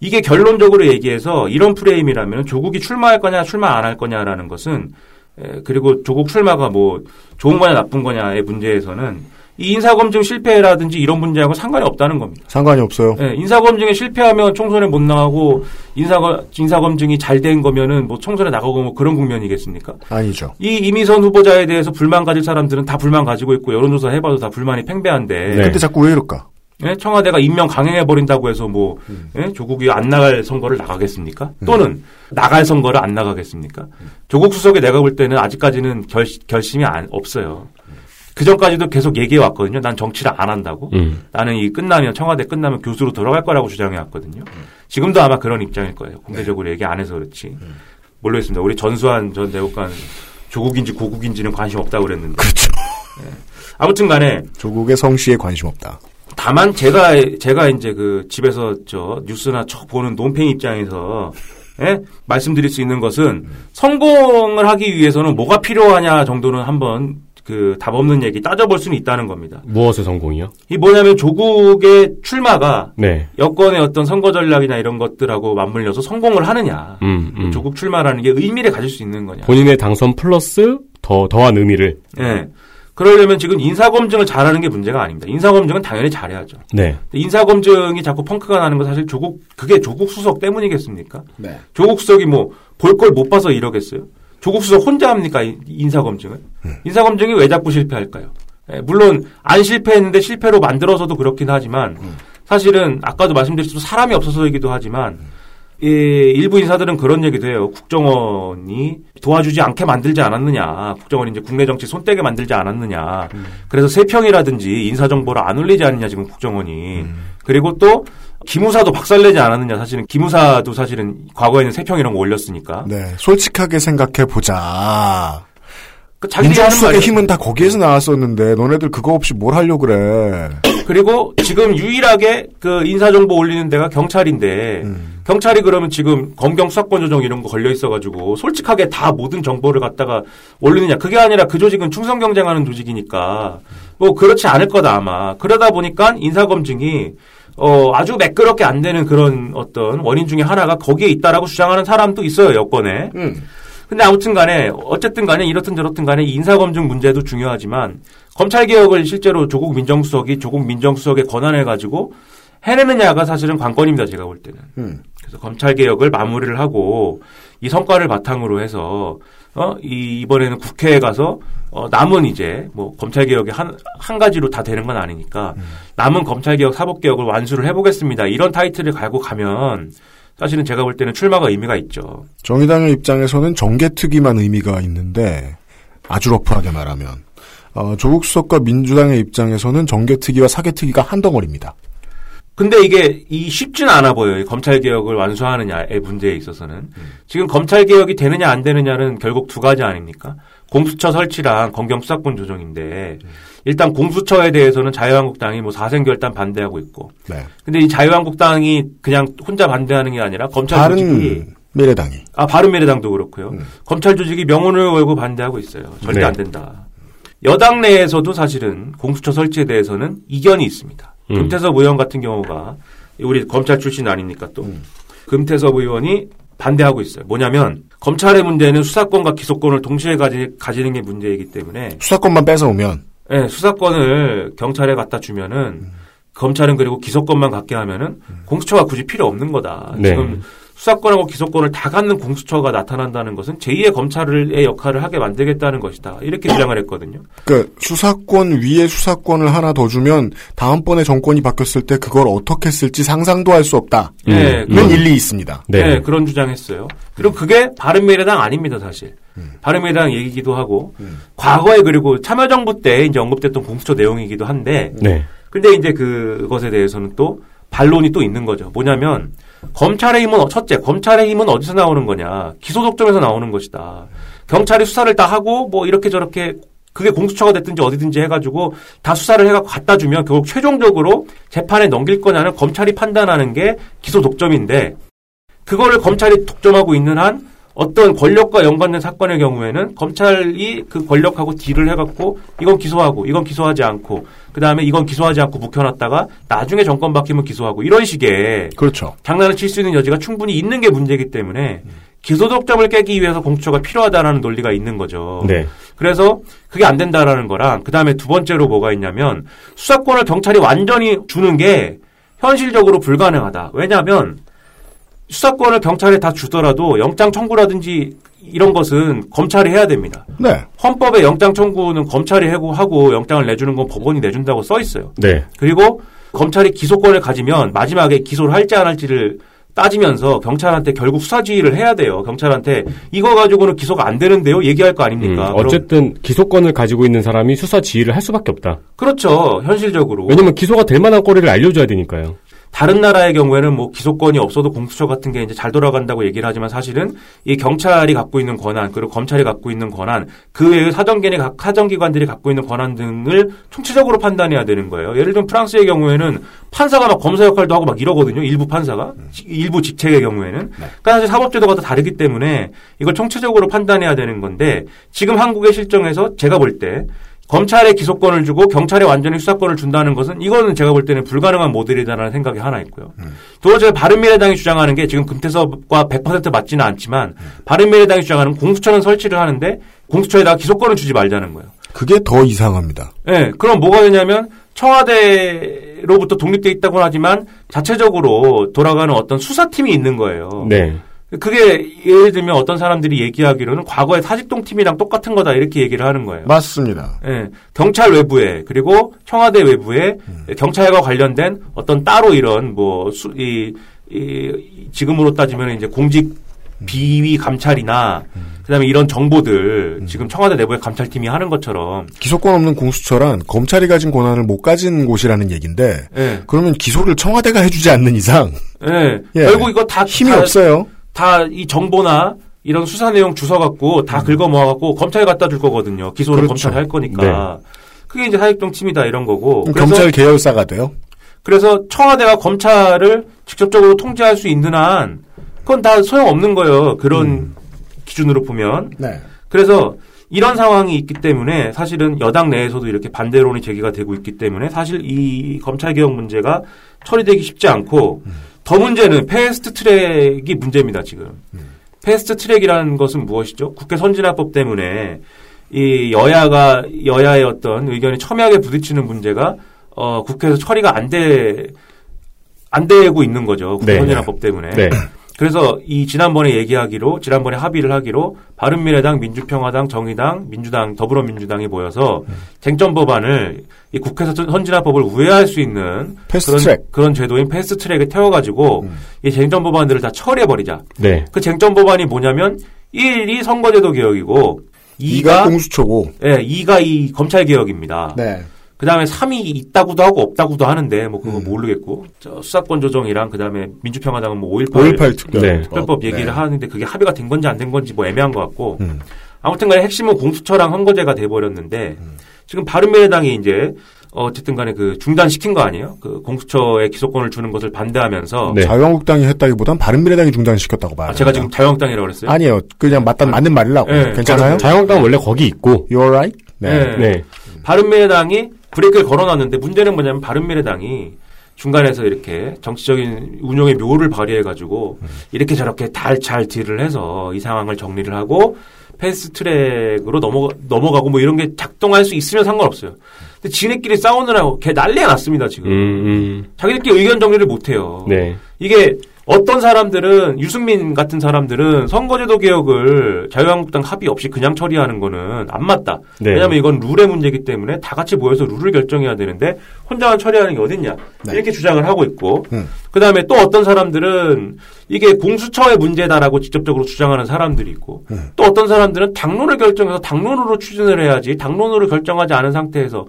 이게 결론적으로 얘기해서 이런 프레임이라면 조국이 출마할 거냐 출마 안 할 거냐라는 것은 에, 그리고 조국 출마가 뭐 좋은 거냐 나쁜 거냐의 문제에서는 이 인사검증 실패라든지 이런 문제하고 상관이 없다는 겁니다. 상관이 없어요. 예, 인사검증에 실패하면 총선에 못 나가고 인사가 인사검증이 잘 된 거면은 뭐 총선에 나가고 뭐 그런 국면이겠습니까? 아니죠. 이 이미선 후보자에 대해서 불만 가질 사람들은 다 불만 가지고 있고 여론조사 해봐도 다 불만이 팽배한데 네. 근데 자꾸 왜 이럴까? 예, 청와대가 임명 강행해 버린다고 해서 뭐 음. 예, 조국이 안 나갈 선거를 나가겠습니까? 또는 나갈 선거를 안 나가겠습니까? 조국 수석이 내가 볼 때는 아직까지는 결, 결심이 안, 없어요. 그 전까지도 계속 얘기해 왔거든요. 난 정치를 안 한다고. 음. 나는 이 끝나면 청와대 끝나면 교수로 돌아갈 거라고 주장해 왔거든요. 지금도 아마 그런 입장일 거예요. 공개적으로 얘기 안 해서 그렇지. 모르겠습니다. 우리 전수환 전 대법관 조국인지 고국인지는 관심 없다고 그랬는데. 그렇죠. 아무튼 간에 조국의 성씨에 관심 없다. 다만 제가 제가 이제 그 집에서 저 뉴스나 쳐 보는 논팽이 입장에서 예? 말씀드릴 수 있는 것은 성공을 하기 위해서는 뭐가 필요하냐 정도는 한번 그 답 없는 얘기 따져볼 수는 있다는 겁니다. 무엇의 성공이요? 이 뭐냐면 조국의 출마가 네. 여권의 어떤 선거 전략이나 이런 것들하고 맞물려서 성공을 하느냐. 음, 음. 조국 출마라는 게 의미를 가질 수 있는 거냐. 본인의 당선 플러스 더 더한 의미를. 예. 그러려면 지금 인사검증을 잘하는 게 문제가 아닙니다. 인사검증은 당연히 잘해야죠. 네. 인사검증이 자꾸 펑크가 나는 건 사실 조국, 그게 조국 수석 때문이겠습니까? 네. 조국 수석이 뭐, 볼 걸 못 봐서 이러겠어요? 조국 수석 혼자 합니까? 이- 인사 검증을? 인사 검증이 왜 자꾸 실패할까요? 예, 물론, 안 실패했는데 실패로 만들어서도 그렇긴 하지만, 사실은, 아까도 말씀드렸지만 사람이 없어서이기도 하지만, 이 일부 인사들은 그런 얘기도 해요. 국정원이 도와주지 않게 만들지 않았느냐. 국정원이 이제 국내 정치 손떼게 만들지 않았느냐. 그래서 세평이라든지 인사정보를 안 올리지 않느냐, 지금 국정원이. 그리고 또, 기무사도 박살내지 않았느냐. 사실은 기무사도 사실은 과거에는 세평 이런 거 올렸으니까. 네. 솔직하게 생각해 보자. 그 민주수석의 말이 힘은 다 거기에서 나왔었는데 너네들 그거 없이 뭘 하려고 그래. 그리고 지금 유일하게 그 인사정보 올리는 데가 경찰인데 경찰이 그러면 지금 검경 수사권 조정 이런 거 걸려 있어가지고 솔직하게 다 모든 정보를 갖다가 올리느냐 그게 아니라 그 조직은 충성 경쟁하는 조직이니까 뭐 그렇지 않을 거다 아마 그러다 보니까 인사검증이 어, 아주 매끄럽게 안 되는 그런 어떤 원인 중에 하나가 거기에 있다라고 주장하는 사람도 있어요, 여권에. 음. 근데 아무튼 간에, 어쨌든 간에 이렇든 저렇든 간에 인사검증 문제도 중요하지만, 검찰개혁을 실제로 조국 민정수석이 조국 민정수석의 권한을 가지고 해내느냐가 사실은 관건입니다, 제가 볼 때는. 음. 그래서 검찰개혁을 마무리를 하고, 이 성과를 바탕으로 해서, 어, 이, 이번에는 국회에 가서, 어, 남은 이제, 뭐, 검찰 개혁이 한, 한 가지로 다 되는 건 아니니까, 남은 검찰 개혁, 사법 개혁을 완수를 해보겠습니다. 이런 타이틀을 갈고 가면, 사실은 제가 볼 때는 출마가 의미가 있죠. 정의당의 입장에서는 정계특위만 의미가 있는데 아주 러프하게 말하면 어, 조국 수석과 민주당의 입장에서는 정계특위와 사개특위가 한 덩어리입니다. 근데 이게 이 쉽지는 않아 보여요. 이 검찰 개혁을 완수하느냐의 문제에 있어서는. 지금 검찰 개혁이 되느냐 안 되느냐는 결국 두 가지 아닙니까? 공수처 설치랑 검경 수사권 조정인데 일단 공수처에 대해서는 자유한국당이 뭐 사생 결단 반대하고 있고 네. 근데 이 자유한국당이 그냥 혼자 반대하는 게 아니라 검찰 조직이 미래당이 아 바른 미래당도 그렇고요. 검찰 조직이 명운을 걸고 반대하고 있어요. 절대 네. 안 된다. 여당 내에서도 사실은 공수처 설치에 대해서는 이견이 있습니다. 음. 금태섭 의원 같은 경우가 우리 검찰 출신 아닙니까 또 음. 금태섭 의원이 반대하고 있어요. 뭐냐면 검찰의 문제는 수사권과 기소권을 동시에 가지, 가지는 게 문제이기 때문에 수사권만 뺏어오면 예, 수사권을 경찰에 갖다 주면은 검찰은 그리고 기소권만 갖게 하면은 공수처가 굳이 필요 없는 거다. 네. 지금 수사권하고 기소권을 다 갖는 공수처가 나타난다는 것은 제2의 검찰의 역할을 하게 만들겠다는 것이다. 이렇게 주장을 했거든요. 그 수사권 위에 수사권을 하나 더 주면 다음번에 정권이 바뀌었을 때 그걸 어떻게 쓸지 상상도 할 수 없다는 네, 음. 일리 있습니다. 네. 네. 그런 주장했어요. 그리고 그게 바른미래당 아닙니다, 사실. 바른미래당 얘기기도 하고 과거에 그리고 참여정부 때 이제 언급됐던 공수처 내용이기도 한데 네. 근데 이제 그것에 대해서는 또 반론이 또 있는 거죠. 뭐냐면 검찰의 힘은 어- 첫째 검찰의 힘은 어디서 나오는 거냐 기소 독점에서 나오는 것이다. 경찰이 수사를 다 하고 뭐 이렇게 저렇게 그게 공수처가 됐든지 어디든지 해가지고 다 수사를 해갖고 갖다 주면 결국 최종적으로 재판에 넘길 거냐는 검찰이 판단하는 게 기소 독점인데 그거를 검찰이 독점하고 있는 한 어떤 권력과 연관된 사건의 경우에는 검찰이 그 권력하고 딜을 해갖고 이건 기소하고 이건 기소하지 않고 그 다음에 이건 기소하지 않고 묵혀놨다가 나중에 정권 바뀌면 기소하고 이런 식의 그렇죠. 장난을 칠 수 있는 여지가 충분히 있는 게 문제이기 때문에 기소 독점을 깨기 위해서 공수처가 필요하다라는 논리가 있는 거죠. 네. 그래서 그게 안 된다라는 거랑 그 다음에 두 번째로 뭐가 있냐면 수사권을 경찰이 완전히 주는 게 현실적으로 불가능하다. 왜냐하면 수사권을 경찰에 다 주더라도 영장 청구라든지 이런 것은 검찰이 해야 됩니다. 네. 헌법에 영장 청구는 검찰이 하고 하고 영장을 내주는 건 법원이 내준다고 써 있어요. 네. 그리고 검찰이 기소권을 가지면 마지막에 기소를 할지 안 할지를 따지면서 경찰한테 결국 수사 지휘를 해야 돼요. 경찰한테 이거 가지고는 기소가 안 되는데요. 얘기할 거 음, 아닙니까? 그럼- 어쨌든 기소권을 가지고 있는 사람이 수사 지휘를 할 수밖에 없다. 그렇죠. 현실적으로. 왜냐면 기소가 될 만한 거리를 알려줘야 되니까요. 다른 나라의 경우에는 뭐 기소권이 없어도 공수처 같은 게 이제 잘 돌아간다고 얘기를 하지만 사실은 이 경찰이 갖고 있는 권한 그리고 검찰이 갖고 있는 권한 그 외의 사정기관이 각- 사정기관들이 갖고 있는 권한 등을 총체적으로 판단해야 되는 거예요. 예를 들면 프랑스의 경우에는 판사가 막 검사 역할도 하고 막 이러거든요. 일부 판사가 지- 일부 직책의 경우에는 그러니까 사실 사법제도가 다 다르기 때문에 이걸 총체적으로 판단해야 되는 건데 지금 한국의 실정에서 제가 볼때 검찰에 기소권을 주고 경찰에 완전히 수사권을 준다는 것은 이거는 제가 볼 때는 불가능한 모델이다라는 생각이 하나 있고요. 두 번째 바른미래당이 주장하는 게 지금 금태섭과 100% 맞지는 않지만 바른미래당이 주장하는 공수처는 설치를 하는데 공수처에다가 기소권을 주지 말자는 거예요. 그게 더 이상합니다. 예, 그럼 뭐가 되냐면 청와대로부터 독립돼 있다고 하지만 자체적으로 돌아가는 어떤 수사팀이 있는 거예요. 네. 그게 예를 들면 어떤 사람들이 얘기하기로는 과거의 사직동 팀이랑 똑같은 거다 이렇게 얘기를 하는 거예요. 맞습니다. 예, 경찰 외부에 그리고 청와대 외부에 경찰과 관련된 어떤 따로 이런 뭐 수, 이, 이 지금으로 따지면 이제 공직 비위 감찰이나 그다음에 이런 정보들 지금 청와대 내부의 감찰팀이 하는 것처럼 기소권 없는 공수처란 검찰이 가진 권한을 못 가진 곳이라는 얘기인데 예, 그러면 기소를 청와대가 해주지 않는 이상 예, 예. 결국 이거 다 힘이 다, 없어요. 다 이 정보나 이런 수사 내용 주워 갖고 다 긁어 모아 갖고 검찰에 갖다 줄 거거든요. 기소를 그렇죠. 검찰이 할 거니까. 그게 이제 사익동 팀이다 이런 거고. 검찰 계열사가 돼요. 그래서 청와대가 검찰을 직접적으로 통제할 수 있는 한 그건 다 소용없는 거예요. 그런 기준으로 보면. 네. 그래서 이런 상황이 있기 때문에 사실은 여당 내에서도 이렇게 반대론이 제기가 되고 있기 때문에 사실 이 검찰 개혁 문제가 처리되기 쉽지 않고 더 문제는 패스트 트랙이 문제입니다 지금. 패스트 트랙이라는 것은 무엇이죠? 국회 선진화법 때문에 이 여야가 여야의 어떤 의견이 첨예하게 부딪히는 문제가 어 국회에서 처리가 안 돼 안 되고 있는 거죠. 국회 네. 선진화법 때문에. 네. 그래서 이 지난번에 얘기하기로 지난번에 합의를 하기로 바른미래당, 민주평화당, 정의당, 민주당, 더불어민주당이 모여서 쟁점 법안을 이 국회에서 선진화법을 우회할 수 있는 그런. 그런 제도인 패스트 트랙에 태워가지고 이 쟁점 법안들을 다 처리해 버리자. 네. 그 쟁점 법안이 뭐냐면 1이 선거제도 개혁이고 2가 2가 공수처고. 예, 2가 이 검찰 개혁입니다. 네. 그 다음에 3이 있다고도 하고 없다고도 하는데 뭐 그거 모르겠고 저 수사권 조정이랑 그 다음에 민주평화당은 뭐5.18 5.18 특별. 네. 특별법 얘기를 네. 하는데 그게 합의가 된 건지 안 된 건지 뭐 애매한 것 같고 음. 아무튼간에 핵심은 공수처랑 선거제가 돼버렸는데 지금 바른미래당이 이제 어쨌든 간에 그 중단시킨 거 아니에요? 그 공수처에 기소권을 주는 것을 반대하면서 네. 자유한국당이 했다기보단 바른미래당이 중단시켰다고 봐요. 아, 제가 지금 자유한국당이라고 그랬어요? 아니에요. 그냥 맞다 맞는 말이라고. 네, 괜찮아요? 자유한국당 원래 거기 있고. You're right? 네. 네. 네. 바른미래당이 브레이크를 걸어놨는데 문제는 뭐냐면 바른미래당이 중간에서 이렇게 정치적인 운용의 묘를 발휘해가지고 이렇게 저렇게 달잘 딜을 해서 이 상황을 정리를 하고 패스트 트랙으로 넘어, 넘어가고 뭐 이런 게 작동할 수 있으면 상관없어요. 근데 지네끼리 싸우느라고 개 난리가 났습니다, 지금. 음, 음. 자기들끼리 의견 정리를 못해요. 네. 이게 어떤 사람들은 유승민 같은 사람들은 선거제도 개혁을 자유한국당 합의 없이 그냥 처리하는 거는 안 맞다. 네. 왜냐하면 이건 룰의 문제이기 때문에 다 같이 모여서 룰을 결정해야 되는데 혼자만 처리하는 게 어딨냐 네. 이렇게 주장을 하고 있고 음. 그 다음에 또 어떤 사람들은 이게 공수처의 문제다라고 직접적으로 주장하는 사람들이 있고 음. 또 어떤 사람들은 당론을 결정해서 당론으로 추진을 해야지 당론으로 결정하지 않은 상태에서 에,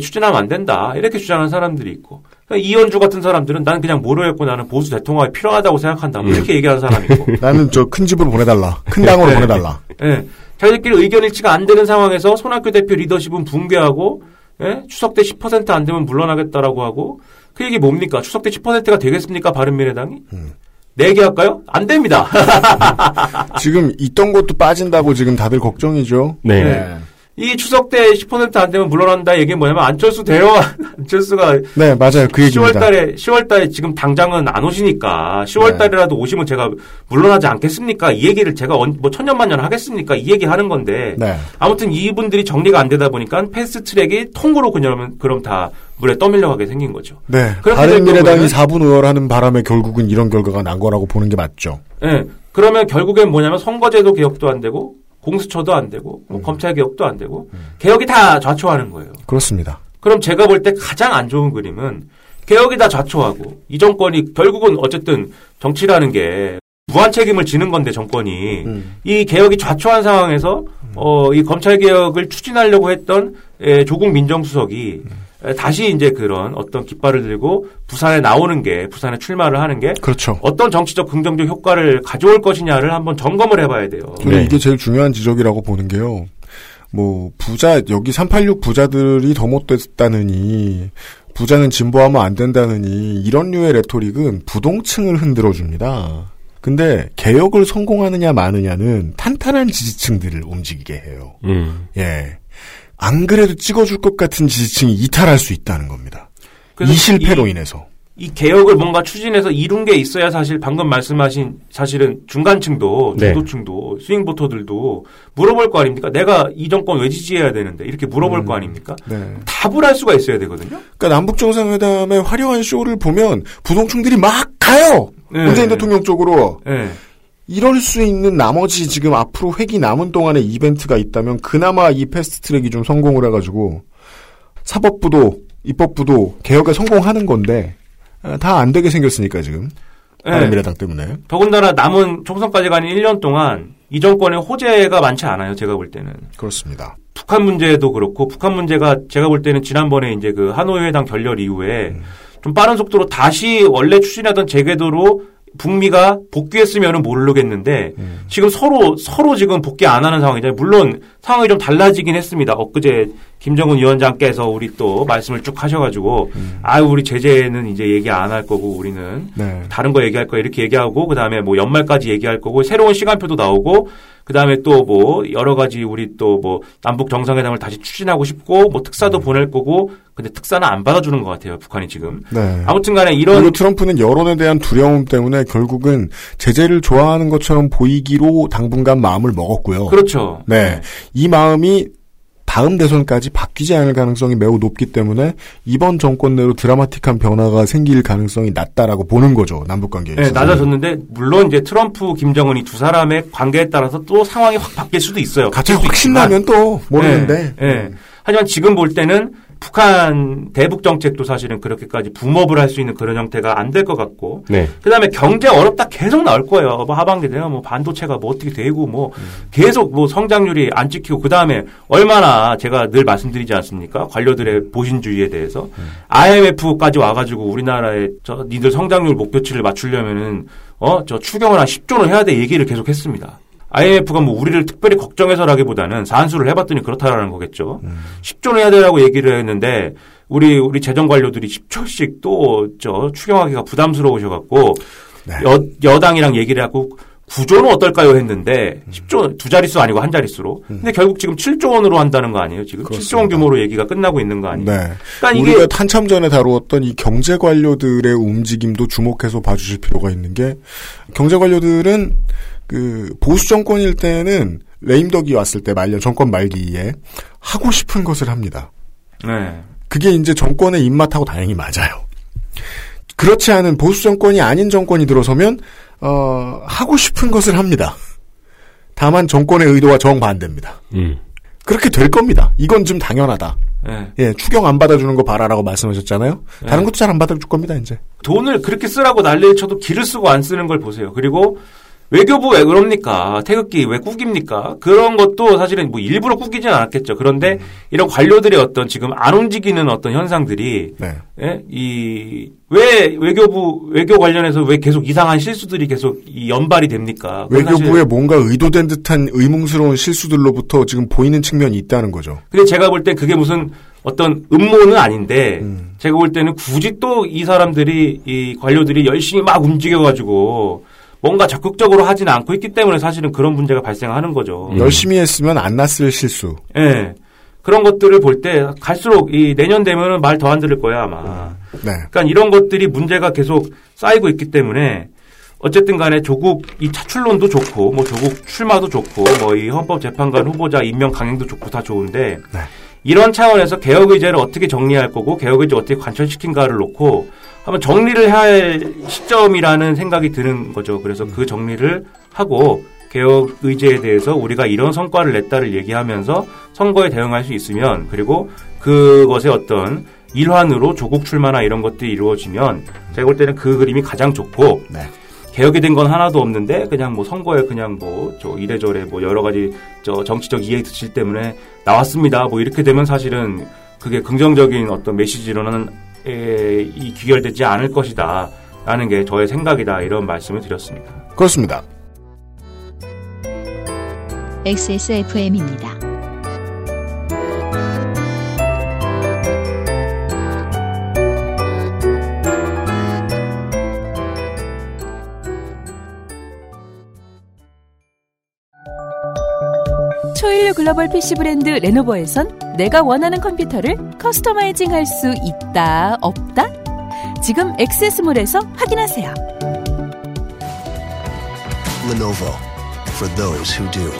추진하면 안 된다 이렇게 주장하는 사람들이 있고 그러니까 이현주 같은 사람들은 난 그냥 모르겠고 나는 보수 대통합이 필요하다고 생각한다 뭐 이렇게 얘기하는 사람이 있고 <laughs> 나는 저 큰 집으로 보내달라. 큰 당으로 네. 보내달라. 예. 자기들끼리 의견 일치가 안 되는 상황에서 손학규 대표 리더십은 붕괴하고 예? 추석 때 10%안 되면 물러나겠다라고 하고 그 얘기 뭡니까? 추석 때 10%가 되겠습니까? 바른미래당이? 내기 할까요? 안 됩니다. <laughs> 지금 있던 것도 빠진다고 지금 다들 걱정이죠. 네. 이 추석 때 10%안 되면 물러난다 얘기는 뭐냐면 안철수 대화 <laughs> 안철수가 네, 맞아요. 그 10월 얘기입니다. 달에 10월 달에 지금 당장은 안 오시니까 10월 네. 달이라도 오시면 제가 물러나지 않겠습니까? 이 얘기를 제가 언- 뭐 천년만년 하겠습니까? 이 얘기 하는 건데 네. 아무튼 이분들이 정리가 안 되다 보니까 패스트 트랙이 통으로 그냥 그럼 다 물에 떠밀려가게 생긴 거죠. 네. 바른미래당이 될 경우에는- 4분 의원하는 바람에 결국은 이런 결과가 난 거라고 보는 게 맞죠. 예. 그러면 결국엔 뭐냐면 선거제도 개혁도 안 되고 공수처도 안 되고 뭐 검찰 개혁도 안 되고 개혁이 다 좌초하는 거예요. 그렇습니다. 그럼 제가 볼 때 가장 안 좋은 그림은 개혁이 다 좌초하고 이 정권이 결국은 어쨌든 정치라는 게 무한 책임을 지는 건데 정권이. 이 개혁이 좌초한 상황에서 어, 이 검찰 개혁을 추진하려고 했던 에, 조국 민정수석이 에, 다시 이제 그런 어떤 깃발을 들고 부산에 나오는 게 부산에 출마를 하는 게 그렇죠. 어떤 정치적 긍정적 효과를 가져올 것이냐를 한번 점검을 해봐야 돼요. 저는 이게 제일 중요한 지적이라고 보는 게요. 뭐 부자 여기 386 부자들이 더 못됐다느니 부자는 진보하면 안 된다느니 이런 류의 레토릭은 부동층을 흔들어 줍니다. 근데 개혁을 성공하느냐 마느냐는 탄탄한 지지층들을 움직이게 해요. 음. 예. 안 그래도 찍어줄 것 같은 지지층이 이탈할 수 있다는 겁니다. 이 실패로 이- 인해서. 이 개혁을 뭔가 추진해서 이룬 게 있어야 사실 방금 말씀하신 사실은 중간층도 네. 중도층도 스윙보터들도 물어볼 거 아닙니까? 내가 이 정권 왜 지지해야 되는데 이렇게 물어볼 거 아닙니까? 네. 답을 할 수가 있어야 되거든요. 그러니까 남북 정상회담의 화려한 쇼를 보면 부동층들이 막 가요. 네. 문재인 대통령 쪽으로. 예. 이럴 수 있는 나머지 지금 앞으로 회기 남은 동안에 이벤트가 있다면 그나마 이 패스트트랙이 좀 성공을 해가지고 사법부도 입법부도 개혁에 성공하는 건데 다 안 되게 생겼으니까 지금 예. 바른미래당 때문에 더군다나 남은 총선까지 가는 1년 동안 이 정권의 호재가 많지 않아요. 제가 볼 때는. 그렇습니다. 북한 문제도 그렇고 북한 문제가 제가 볼 때는 지난번에 이제 그 하노이 회담 결렬 이후에 좀 빠른 속도로 다시 원래 추진하던 제궤도로 북미가 복귀했으면은 모르겠는데 음. 지금 서로 서로 지금 복귀 안 하는 상황이잖아요. 물론 상황이 좀 달라지긴 했습니다. 엊그제 김정은 위원장께서 우리 또 말씀을 쭉 하셔가지고 아 우리 제재는 이제 얘기 안 할 거고 우리는 네. 다른 거 얘기할 거야 이렇게 얘기하고 그 다음에 뭐 연말까지 얘기할 거고 새로운 시간표도 나오고 그 다음에 또 뭐 여러 가지 우리 또 뭐 남북 정상회담을 다시 추진하고 싶고 뭐 특사도 보낼 거고 근데 특사는 안 받아주는 것 같아요 북한이 지금 네. 아무튼간에 이런 그리고 트럼프는 여론에 대한 두려움 때문에 결국은 제재를 좋아하는 것처럼 보이기로 당분간 마음을 먹었고요. 그렇죠. 네. 이 마음이 다음 대선까지 바뀌지 않을 가능성이 매우 높기 때문에 이번 정권 내로 드라마틱한 변화가 생길 가능성이 낮다라고 보는 거죠. 남북 관계에서. 네, 낮아졌는데 물론 이제 트럼프, 김정은이 두 사람의 관계에 따라서 또 상황이 확 바뀔 수도 있어요. 갑자기 확. 신나면 또 모르는데. 네, 네. 하지만 지금 볼 때는 북한 대북 정책도 사실은 그렇게까지 붐업을 할 수 있는 그런 형태가 안 될 것 같고 네. 그다음에 경제 어렵다 계속 나올 거예요. 뭐 하반기 되면 뭐 반도체가 뭐 어떻게 되고 뭐 계속 뭐 성장률이 안 찍히고 그다음에 얼마나 제가 늘 말씀드리지 않습니까? 관료들의 보신주의에 대해서 IMF까지 와 가지고 우리나라의 저 니들 성장률 목표치를 맞추려면은 어 저 추경을 한 10조는 해야 돼 얘기를 계속 했습니다. IMF가 뭐 우리를 특별히 걱정해서라기보다는 산수를 해봤더니 그렇다라는 거겠죠. 10조는 해야 되라고 얘기를 했는데 우리 우리 재정 관료들이 10조씩 또 저 추경하기가 부담스러우셔갖고 여, 여당이랑 얘기를 하고 9조는 어떨까요 했는데 10조 두 자릿수 아니고 한 자릿수로. 근데 결국 지금 7조 원으로 한다는 거 아니에요? 지금 7조 원 규모로 얘기가 끝나고 있는 거 아니에요? 네. 그러니까 이게 우리가 한참 전에 다루었던 이 경제 관료들의 움직임도 주목해서 봐주실 필요가 있는 게 경제 관료들은 그 보수 정권일 때는 레임덕이 왔을 때 말년 정권 말기에 하고 싶은 것을 합니다. 네. 그게 이제 정권의 입맛하고 다행히 맞아요. 그렇지 않은 보수 정권이 아닌 정권이 들어서면 어, 하고 싶은 것을 합니다. 다만 정권의 의도와 정반대입니다. 음. 그렇게 될 겁니다. 이건 좀 당연하다. 네. 예, 추경 안 받아주는 거 봐라라고 말씀하셨잖아요. 다른 것도 잘 안 받아줄 겁니다, 이제. 돈을 그렇게 쓰라고 난리를 쳐도 기를 쓰고 안 쓰는 걸 보세요. 그리고 외교부 왜 그럽니까? 태극기 왜 꾸깁니까? 그런 것도 사실은 뭐 일부러 꾸기진 않았겠죠. 그런데 이런 관료들의 어떤 지금 안 움직이는 어떤 현상들이 네. 예? 이, 왜 외교부, 외교 관련해서 왜 계속 이상한 실수들이 계속 이 연발이 됩니까? 외교부에 뭔가 의도된 듯한 의문스러운 실수들로부터 지금 보이는 측면이 있다는 거죠. 근데 제가 볼 때 그게 무슨 어떤 음모는 아닌데 제가 볼 때는 굳이 또 이 사람들이 이 관료들이 열심히 막 움직여가지고 뭔가 적극적으로 하지는 않고 있기 때문에 사실은 그런 문제가 발생하는 거죠. 열심히 했으면 안 났을 실수. 예. 그런 것들을 볼 때 갈수록 이 내년 되면은 말 더 안 들을 거야 아마. 네. 그러니까 이런 것들이 문제가 계속 쌓이고 있기 때문에 어쨌든 간에 조국 이 차출론도 좋고 뭐 조국 출마도 좋고 뭐 이 헌법재판관 후보자 임명 강행도 좋고 다 좋은데 이런 차원에서 개혁 의제를 어떻게 정리할 거고 개혁 의제 어떻게 관철시킨가를 놓고 한번 정리를 할 시점이라는 생각이 드는 거죠. 그래서 그 정리를 하고 개혁 의제에 대해서 우리가 이런 성과를 냈다를 얘기하면서 선거에 대응할 수 있으면 그리고 그것의 어떤 일환으로 조국 출마나 이런 것들이 이루어지면 제가 볼 때는 그 그림이 가장 좋고 개혁이 된 건 하나도 없는데 그냥 뭐 선거에 그냥 뭐 저 이래저래 뭐 여러 가지 저 정치적 이해 드실 때문에 나왔습니다. 뭐 이렇게 되면 사실은 그게 긍정적인 어떤 메시지로는 에, 이 귀결되지 않을 것이다. 라는 게 저의 생각이다. 이런 말씀을 드렸습니다. 그렇습니다. XSFM입니다. 초일류 글로벌 PC 브랜드 레노버에선 내가 원하는 컴퓨터를 커스터마이징 할 수 있다, 없다? 지금 액세스몰에서 확인하세요. Lenovo for those who do.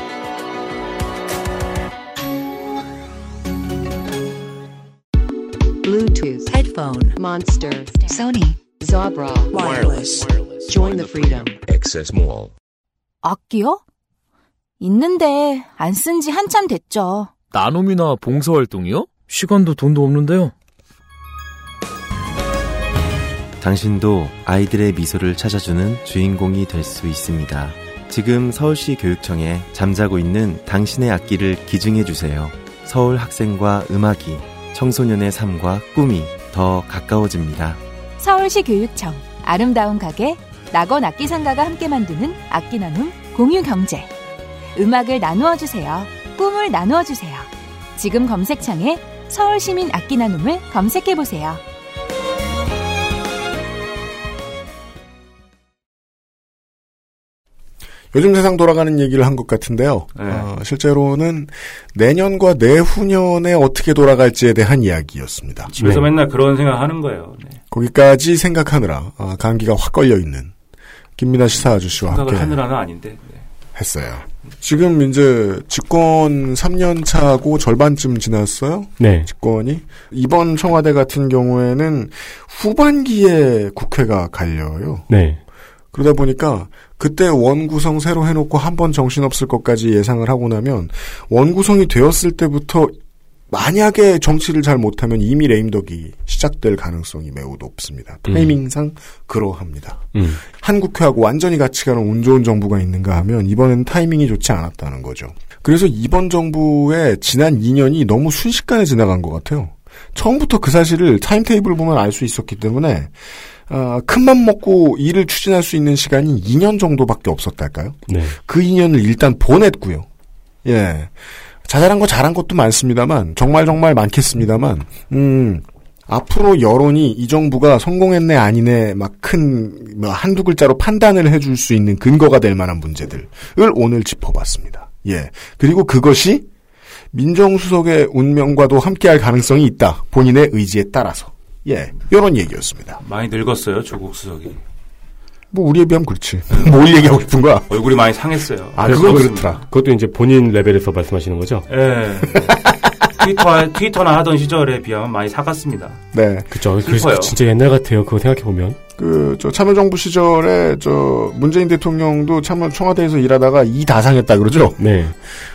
Bluetooth, headphone, Monster, Sony, Zabra, wireless. Join the freedom. Mall. 악기요? 있는데 안 쓴 지 한참 됐죠. 나눔이나 봉사활동이요? 시간도 돈도 없는데요. 당신도 아이들의 미소를 찾아주는 주인공이 될 수 있습니다. 지금 서울시 교육청에 잠자고 있는 당신의 악기를 기증해 주세요. 서울 학생과 음악이 청소년의 삶과 꿈이 더 가까워집니다. 서울시 교육청 아름다운 가게 낙원 악기 상가가 함께 만드는 악기 나눔 공유 경제. 음악을 나누어 주세요. 꿈을 나누어 주세요. 지금 검색창에 서울시민 악기 나눔을 검색해 보세요. 요즘 세상 돌아가는 얘기를 한 것 같은데요. 네. 어, 실제로는 내년과 내후년에 어떻게 돌아갈지에 대한 이야기였습니다. 집에서 맨날 그런 생각 하는 거예요. 네. 거기까지 생각하느라 아, 감기가 확 걸려 있는 김민아 시사 아저씨와 생각을 함께 하느라는 아닌데. 네. 했어요. 지금 이제 집권 3년 차고 절반쯤 지났어요. 네. 집권이 이번 청와대 같은 경우에는 후반기에 국회가 갈려요. 네. 그러다 보니까 그때 원구성 새로 해놓고 한 번 정신없을 것까지 예상을 하고 나면 원구성이 되었을 때부터 만약에 정치를 잘 못하면 이미 레임덕이 시작될 가능성이 매우 높습니다. 음. 타이밍상 그러합니다. 음. 한 국회하고 완전히 같이 가는 운 좋은 정부가 있는가 하면 이번엔 타이밍이 좋지 않았다는 거죠. 그래서 이번 정부의 지난 2년이 너무 순식간에 지나간 것 같아요. 처음부터 그 사실을 타임테이블 보면 알 수 있었기 때문에 아, 큰맘 먹고 일을 추진할 수 있는 시간이 2년 정도밖에 없었달까요? 네. 그 2년을 일단 보냈고요. 예. 자잘한 거 잘한 것도 많습니다만 정말 정말 많겠습니다만 음 앞으로 여론이 이 정부가 성공했네 아니네 막큰뭐 한두 글자로 판단을 해줄 수 있는 근거가 될 만한 문제들을 오늘 짚어봤습니다. 예. 그리고 그것이 민정수석의 운명과도 함께할 가능성이 있다. 본인의 의지에 따라서. 예. 이런 얘기였습니다. 많이 늙었어요, 조국 수석이. 뭐 우리에 비하면 그렇지. <laughs> 뭘 얘기하고 싶은 거야? 얼굴이 많이 상했어요. 아, 그래서 그건. 그렇더라. 그것도 이제 본인 레벨에서 말씀하시는 거죠? 예. 트위터, 트위터나 하던 시절에 비하면 많이 사갔습니다. 네. 그죠. 슬퍼요. 그래서 진짜 옛날 같아요. 그거 생각해보면. 그, 저, 참여정부 시절에, 저, 문재인 대통령도 참여 청와대에서 일하다가 이 다 상했다 그러죠? 네.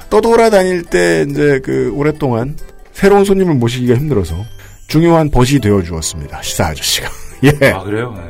떠돌아다닐 때, 이제, 그, 오랫동안 새로운 손님을 모시기가 힘들어서 중요한 벗이 되어 주었습니다. 시사 아저씨가. <laughs> 예. 아, 그래요? 네.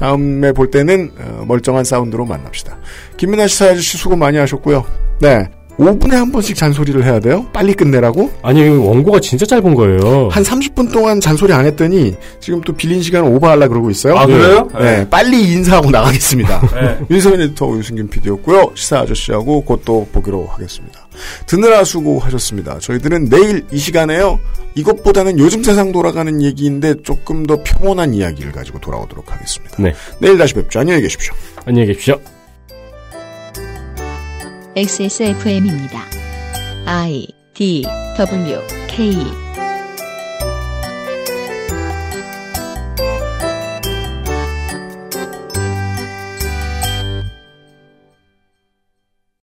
다음에 볼 때는, 어, 멀쩡한 사운드로 만납시다. 김민아 시사 아저씨 수고 많이 하셨고요. 네. 5분에 한 번씩 잔소리를 해야 돼요? 빨리 끝내라고? 아니, 원고가 진짜 짧은 거예요. 한 30분 동안 잔소리 안 했더니 지금 또 빌린 시간 오버하려 그러고 있어요. 아, 그래요? 네. 네. 빨리 인사하고 나가겠습니다. <laughs> 네. 윤세민 에디터 유승균 PD였고요. 시사 아저씨하고 곧 또 보기로 하겠습니다. 드느라 수고하셨습니다. 저희들은 내일 이 시간에요. 이것보다는 요즘 세상 돌아가는 얘기인데 조금 더 평온한 이야기를 가지고 돌아오도록 하겠습니다. 네. 내일 다시 뵙죠. 안녕히 계십시오. 안녕히 계십시오. XSFM입니다. I D W K